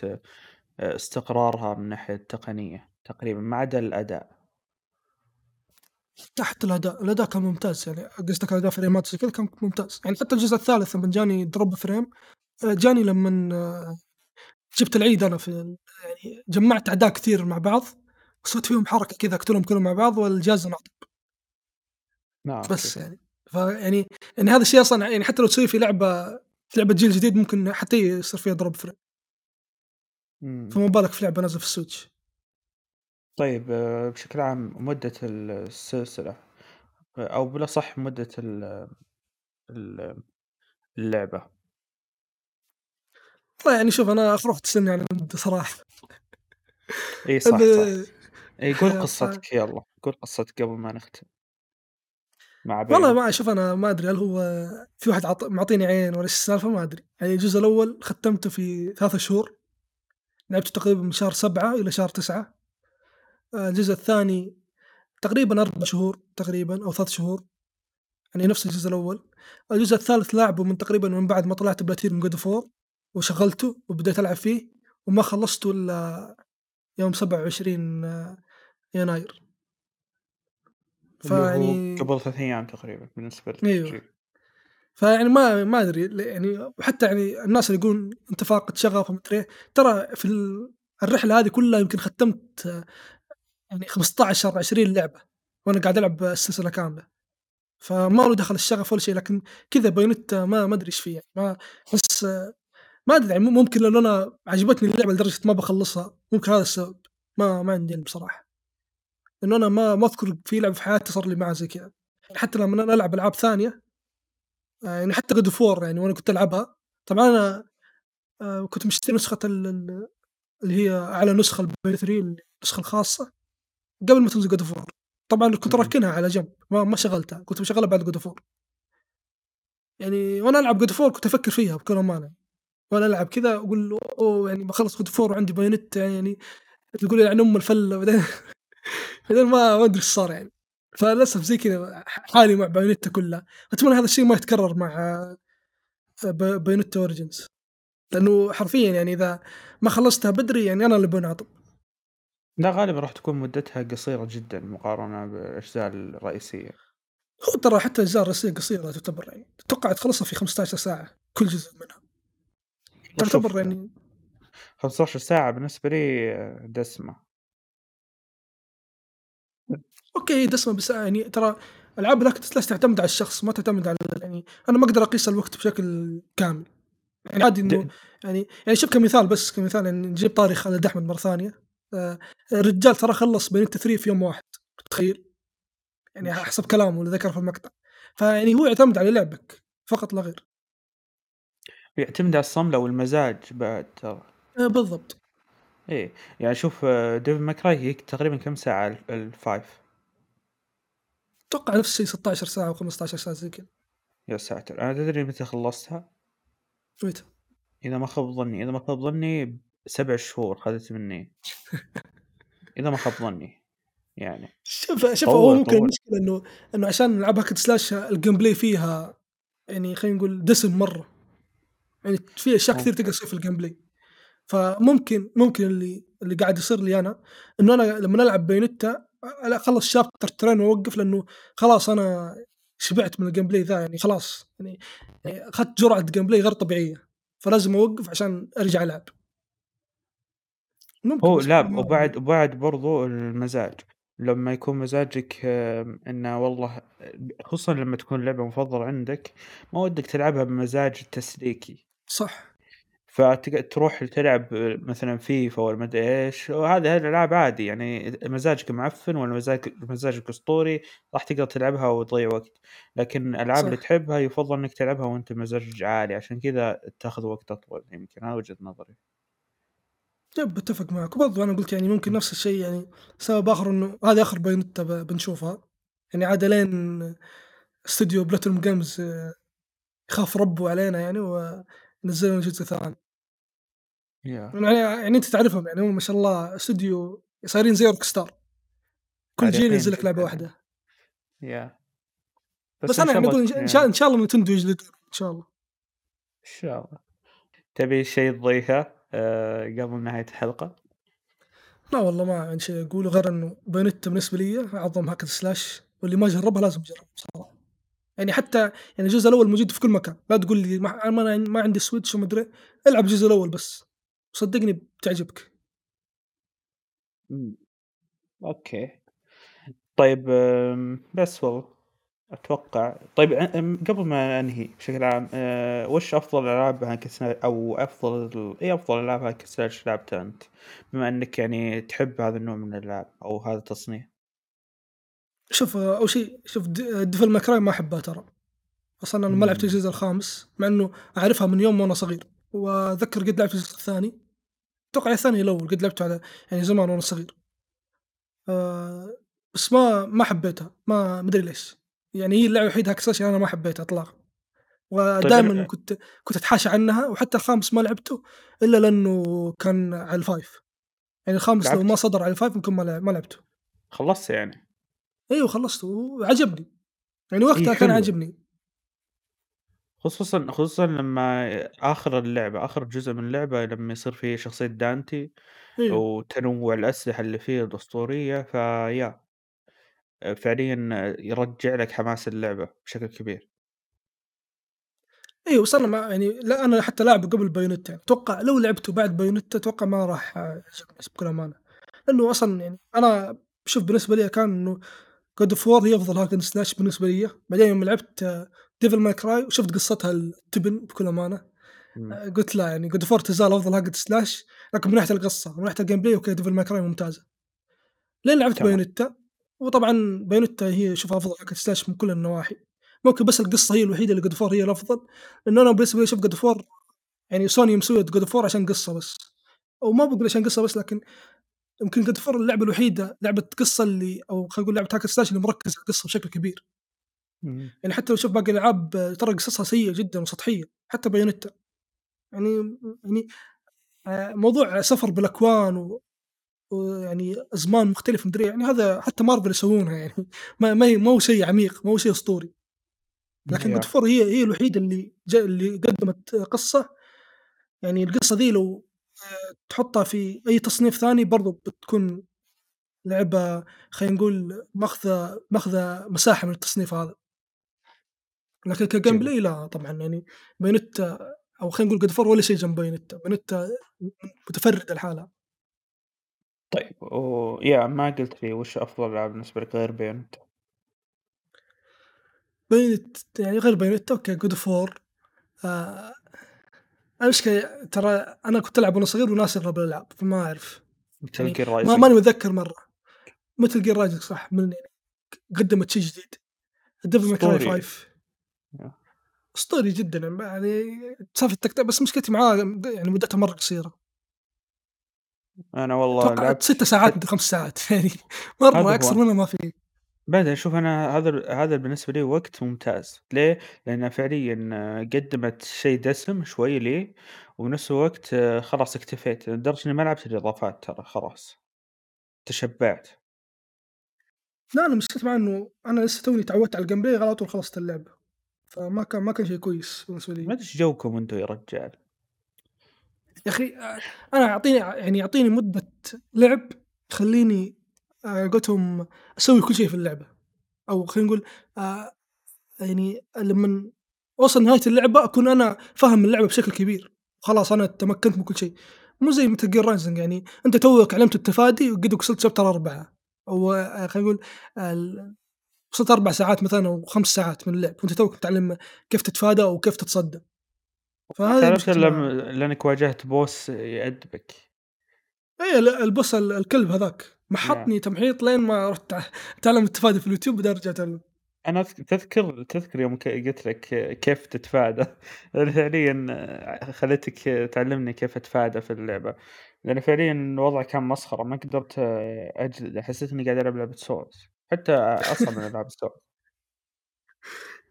آآ، استقرارها من الناحية التقنية تقريبًا ما عدا الأداء. حتى الأداء، الأداء كان ممتاز يعني قصدك أداء فريمات زي كذا كان ممتاز، يعني حتى الجزء الثالث لمن جاني drop frame آآ جاني لمن آه، جبت العيد أنا في ال يعني جمعت أعداء كثير مع بعض وسويت فيهم حركة كذا أقتلهم كلهم مع بعض والجهاز انعطل آه، أوكي. بس يعني، فيعني يعني هذا الشيء أصلًا يعني حتى لو تسويه في لعبة في لعبة جيل جديد ممكن حتى يصير فيها drop frame إمم. فما بالك في لعبة نازلة في ال Switch. طيب آآ، بشكل عام مدة ال السلسلة أو بالأصح مدة ال ال اللعبة. والله يعني شوف أنا أفرغت سني عن المدة صراحة. إي صح، صح. قُل ف قصتك يالّا، قُل قصتك قبل ما نختم. مع والله بينه. ما شوف أنا ما أدري هل هو في واحد عط معطيني عين والّا إيش السالفة ما أدري، يعني الجزء الأول ختمته في 3 شهور، لعبته تقريبًا من شهر 7 إلى شهر 9 آآ الجزء الثاني تقريبًا 4 شهور تقريبًا أو 3 شهور، يعني نفس الجزء الأول، الجزء الثالث لاعبه من تقريبًا من بعد ما طلعت بلاتينيوم God of War وشغلته وبديت ألعب فيه وما خلصته إلا يوم 27 يناير. اللي هو فيعني قبل 3 أيام تقريبًا بالنسبة أيوه. فيعني ما ما أدري ل يعني وحتى يعني الناس اللي يقولون أنت فاقد شغف وما أدري إيه، ترى في ال الرحلة هذه كلها يمكن ختمت يعني 15 20 لعبة، وأنا قاعد ألعب السلسلة كاملة، فما له دخل الشغف ولا شيء، لكن كذا بايونيتا ما ما أدري إيش فيه يعني ما أحس ما أدري يعني ممكن لأن أنا عجبتني اللعبة لدرجة ما باخلصها، ممكن هذا السبب، ما ما عندي علم بصراحة، لأنه أنا ما ما أذكر في لعبة في حياتي صار لي معها زي كذا، حتى لمن أنا ألعب ألعاب ثانية آآ يعني حتى of War يعني وأنا كنت ألعبها، طبعًا أنا آآ كنت مشتري ال اللي هي أعلى نسخة البايو 3 النسخة الخاصة قبل ما تنزل God of War، طبعًا كنت. راكنها على جنب ما ما شغلتها، كنت باشغلها بعد God of War. يعني ألعب God of War كنت أفكر فيها بكل أمانة، وأنا ألعب كذا أقول له أوه يعني God of War وعندي بايونيتا يعني تقول يعني أم الفلة بعدين بعدين ما ما أدري إيش صار يعني، فللأسف زي كذا حالي مع بايونيتا كلها، أتمنى هذا الشيء ما يتكرر مع ب بايونيتا أوريجينز لأنه حرفيًا يعني إذا ما خلصتها بدري يعني أنا اللي بانعطب. لا غالبًا راح تكون مدتها قصيرة جدًا مقارنة بالأجزاء الرئيسية. هو ترى حتى الأجزاء الرئيسية قصيرة تعتبر يعني، أتوقع تخلصها في 15 ساعة كل جزء منها. تعتبر يعني 15 ساعة بالنسبة لي دسمة. أوكي هي دسمة بس يعني ترى ال hack and slash تعتمد على الشخص ما تعتمد على يعني أنا ما أقدر أقيس الوقت بشكل كامل. يعني عادي إنه د يعني يعني شوف كمثال بس كمثال يعني نجيب طاري خالد أحمد مرة ثانية، آآ الرجال ترى خلّص بايونيتا 3 في يوم واحد، تخيل؟ يعني حسب كلامه اللي ذكره في المقطع. فيعني هو يعتمد على لعبك فقط لا غير. يعتمد على الصملة والمزاج بعد ترى. آآ بالضبط. إيه، يعني شوف devil may cry هي تقريبًا كم ساعة ال ال5؟ أتوقع نفس الشيء 16 ساعة أو 15 ساعة زي كذا. يا ساتر! أنا تدري متى خلصتها؟ متى؟ إذا ما خاب ظني إذا ما خاب ظني 7 شهور خذت مني. إذا ما خاب ظني، يعني شوف شوف هو طوّل، ممكن طوّل. المشكلة إنه إنه عشان ألعاب hack slash ال gameplay فيها يعني خلينا نقول دسم مرة. يعني في أشياء كثير. تقدر تصير في ال gameplay. فممكن ممكن اللي اللي قاعد يصير لي أنا إنه أنا لمّا ألعب بايونيتا أ أخلّص chapter ترين وأوقف لأنه خلاص أنا شبعت من ال gameplay ذا يعني خلاص يعني يعني أخذت جرعة gameplay غير طبيعية، فلازم أوقف عشان أرجع ألعب. ممكن هو ما وبعد وبعد برضه المزاج، لمّا يكون مزاجك إنه والله خصوصًا لمّا تكون لعبة مفضلة عندك، ما ودك تلعبها بمزاج تسليكي. صح. فتق تروح تلعب مثلًا فيفا والّا ما أدري إيش، وهذه هذه الألعاب عادي يعني مزاجك معفن والّا مزاجك مزاجك أسطوري راح تقدر تلعبها وتضيع وقت، لكن الألعاب اللي صح. تحبها يُفضّل إنك تلعبها وأنت مزاجك عالي عشان كذا تأخذ وقت أطول يمكن، هذا وجهة نظري. يب باتفق معاك، وبرضه أنا قُلت يعني ممكن نفس الشيء يعني سبب آخر إنه هذه آخر بايونيتا ب بنشوفها، يعني عاد ألين استوديو بلاتينوم جيمز يخاف ربّه علينا يعني وينزّل لنا جزء ثاني. ياه! يعني يعني أنت تعرفهم يعني هم ما شاء الله استوديو صايرين زي روك ستار. كل جيل ينزل لك جدًا واحدة. يعني. ياه! بس بس شاء يعني تكون إن شاء يعني إن شاء الله نتندو يجلدون إن شاء الله. إن شاء الله. تبي شيء تضيفه آآ، قبل نهاية الحلقة؟ لا والله ما عندي شيء أقوله غير إنه بايونيتا بالنسبة ليّ أعظم hack slash واللي ما جربها لازم يجربها بصراحة. يعني حتى يعني الجزء الأول موجود في كل مكان، لا تقول لي ما ما عندي Switch وما أدري العب الجزء الأول بس، صدقني بتعجبك. إمم. أوكي. طيب بس والله. أتوقع طيب قبل ما أنهي بشكل عام آآ، وش أفضل ألعاب hack sla أو أفضل ال إيه أفضل ألعاب hack slash لعبتها أنت؟ بما إنك يعني تحب هذا النوع من الألعاب أو هذا التصنيف. شوف أول شيء شوف د Devil May Cry ما أحبها ترى. أصلًا أنا ما لعبت. الجزء الخامس مع إنه أعرفها من يوم وأنا صغير، وأتذكر قد لعبت الجزء الثاني. الثاني يا الأول قد لعبته على يعني زمان وأنا صغير. آآ، بس ما ما حبيتها ما أدري ليش. يعني هي اللعبة الوحيدة hack slash أنا ما حبيتها إطلاقًا. طيب ودائمًا ال كنت كنت أتحاشى عنها وحتى الخامس ما لعبته إلا لأنه كان على ال5 يعني الخامس لو ما؟ صدر على ال5 يمكن ما ما لعبته. خلصت يعني؟ أيوه خلصته وعجبني. يعني وقتها كان حلوة. خصوصًا خصوصًا لمّا آخر اللعبة آخر جزء من اللعبة لمّا يصير في شخصية دانتي أيوه. وتنوع الأسلحة اللي فيه الأسطورية فياه. آآ، فعليًا يرجّع لك حماس اللعبة بشكل كبير. أيوه بس أنا ما يعني لا أنا حتى لاعبه قبل بايونيتا يعني أتوقع لو لعبته بعد بايونيتا أتوقع ما راح يعجبني بكل أمانة. لأنه أصلًا يعني أنا شوف بالنسبة لي كان إنه God of War هي أفضل hack slash بالنسبة ليّ، بعدين يوم لعبت Devil May Cry وشُفت قصتها التبن بكل أمانة، إمم. آآ قُلت لا يعني God of War تزال أفضل hack slash لكن من ناحية القصة، من ناحية ال Gameplay أوكي Devil May Cry ممتازة. لين لعبت. بايونيتا، وطبعًا بايونيتا هي أشوفها أفضل hack slash من كل النواحي، ممكن بس القصة هي الوحيدة اللي God of War هي الأفضل، لأنه أنا بالنسبة لي God of War يعني سوني God of War عشان قصة بس، أو ما باقول عشان قصة بس لكن يمكن God of War اللعبة الوحيدة لعبة قصة اللي أو خلينا نقول لعبة hack slash اللي مركزة على القصة بشكل كبير. إمم. يعني حتى لو شوف باقي الألعاب ترى قصصها سيئة جدًا وسطحية، حتى بايونيتا. يعني يعني آآ موضوع سفر بالأكوان و ويعني أزمان مختلفة مدري يعني هذا حتى مارفل يسوونها يعني ما ما هي ما هو شيء عميق، ما هو شيء أسطوري. لكن War هي هي الوحيدة اللي ج اللي قدّمت قصة يعني القصة ذي لو آآ تحطها في أي تصنيف ثاني برضه بتكون لعبة خلينا نقول ماخذة ماخذة مساحة من التصنيف هذا، لكن جميل. ك Gameplay لا طبعًا يعني بايونيتا أو خلينا نقول War ولا شيء جنب بايونيتا، بايونيتا م متفردة لحالها. طيب ويا ما قُلت لي وش أفضل ألعاب بالنسبة لك غير بايونيتا؟ بايونيت يعني غير بايونيتا God of War آآ المشكلة ترى أنا كنت ألعب وأنا صغير وناسي أغلب الألعاب، فما أعرف Metal يعني Gear ما ماني متذكر مرة. Metal Gear Rising صح من يعني قدّمت شيء جديد. Cry أسطوري. 5 ياه! أسطوري جدًا يعني سالفة التك بس مشكلتي معاه يعني مدتها مرة قصيرة. أنا والله لعبت 6 ساعات مدري 5 ساعات يعني أكثر هو. منها ما في. بعدين شوف أنا هذا هذا بالنسبة لي وقت ممتاز، ليه؟ لأنها فعليًا قدّمت شيء دسم شوي لي، وبنفس الوقت خلاص اكتفيت، لدرجة إني ما لعبت الإضافات ترى خلاص، تشبعت. لا أنا مشكلتي معاه إنه أنا لسه توني تعودت على الGameplay على طول خلصت اللعبة، فما كان ما كان شيء كويس بالنسبة ما لي. أدري إيش جوكم أنتم يا رجال؟ يا أخي أ أنا أعطيني يعني أعطيني مدة لعب تخلّيني على قولتهم أسوي كل شيء في اللعبة، أو خلينا نقول آآ يعني لمن أوصل نهاية اللعبة أكون أنا فاهم اللعبة بشكل كبير، خلاص أنا تمكنت من كل شيء، مو زي Metal Gear Rising يعني أنت توك علمت التفادي وقد وصلت Chapter 4 أو خلينا نقول وصلت 4 ساعات مثلًا أو 5 ساعات من اللعب وأنت توك متعلم كيف تتفادى وكيف تتصدى، ما فهذه تعرفش مشكلتي إلا م معاه. لأنك واجهت boss يأدبك. ال البوس ال الكلب هذاك! محطني تمحيط لين ما رُحت أتعلم التفادي في اليوتيوب بعدين رجعت. أنا أذك تذكر تذكر يوم قلت لك كيف تتفادى فعليًا خليتك تعلمني كيف أتفادى في اللعبة، لأن فعليًا الوضع كان مسخرة ما قدرت أجلده، حسيت إني قاعد ألعب لعبة Souls حتى أصعب من ألعاب الSouls.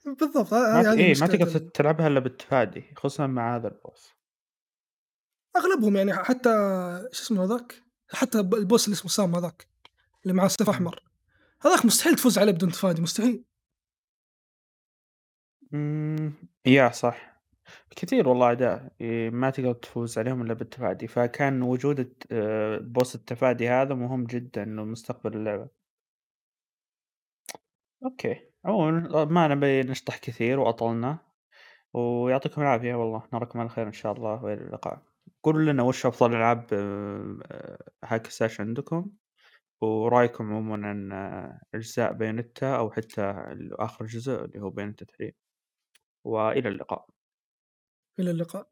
بالضبط هذه إيه ما مشكلة تقدر تلعبها إلا بالتفادي، خصوصًا مع هذا الboss. أغلبهم يعني حتى شو اسمه هذاك، حتى البوس اللي اسمه سام هذاك، اللي معاه سيف إمم. أحمر، هذاك مستحيل تفوز عليه بدون تفادي مستحيل. إمم، ياه صح، كثير والله أعداء ي ما تقدر تفوز عليهم إلا بالتفادي، فكان وجود آآ boss التفادي هذا مهم جدًا لمستقبل اللعبة. أوكي، عمومًا ما نبي نشطح كثير وأطلنا، ويعطيكم العافية والله، نراكم على خير إن شاء الله وإلى اللقاء. قولوا لنا وش أفضل ألعاب آآ hack slash عندكم، ورأيكم عمومًا عن أجزاء بايونيتا أو حتى آخر جزء اللي هو بايونيتا 3 وإلى اللقاء. إلى اللقاء.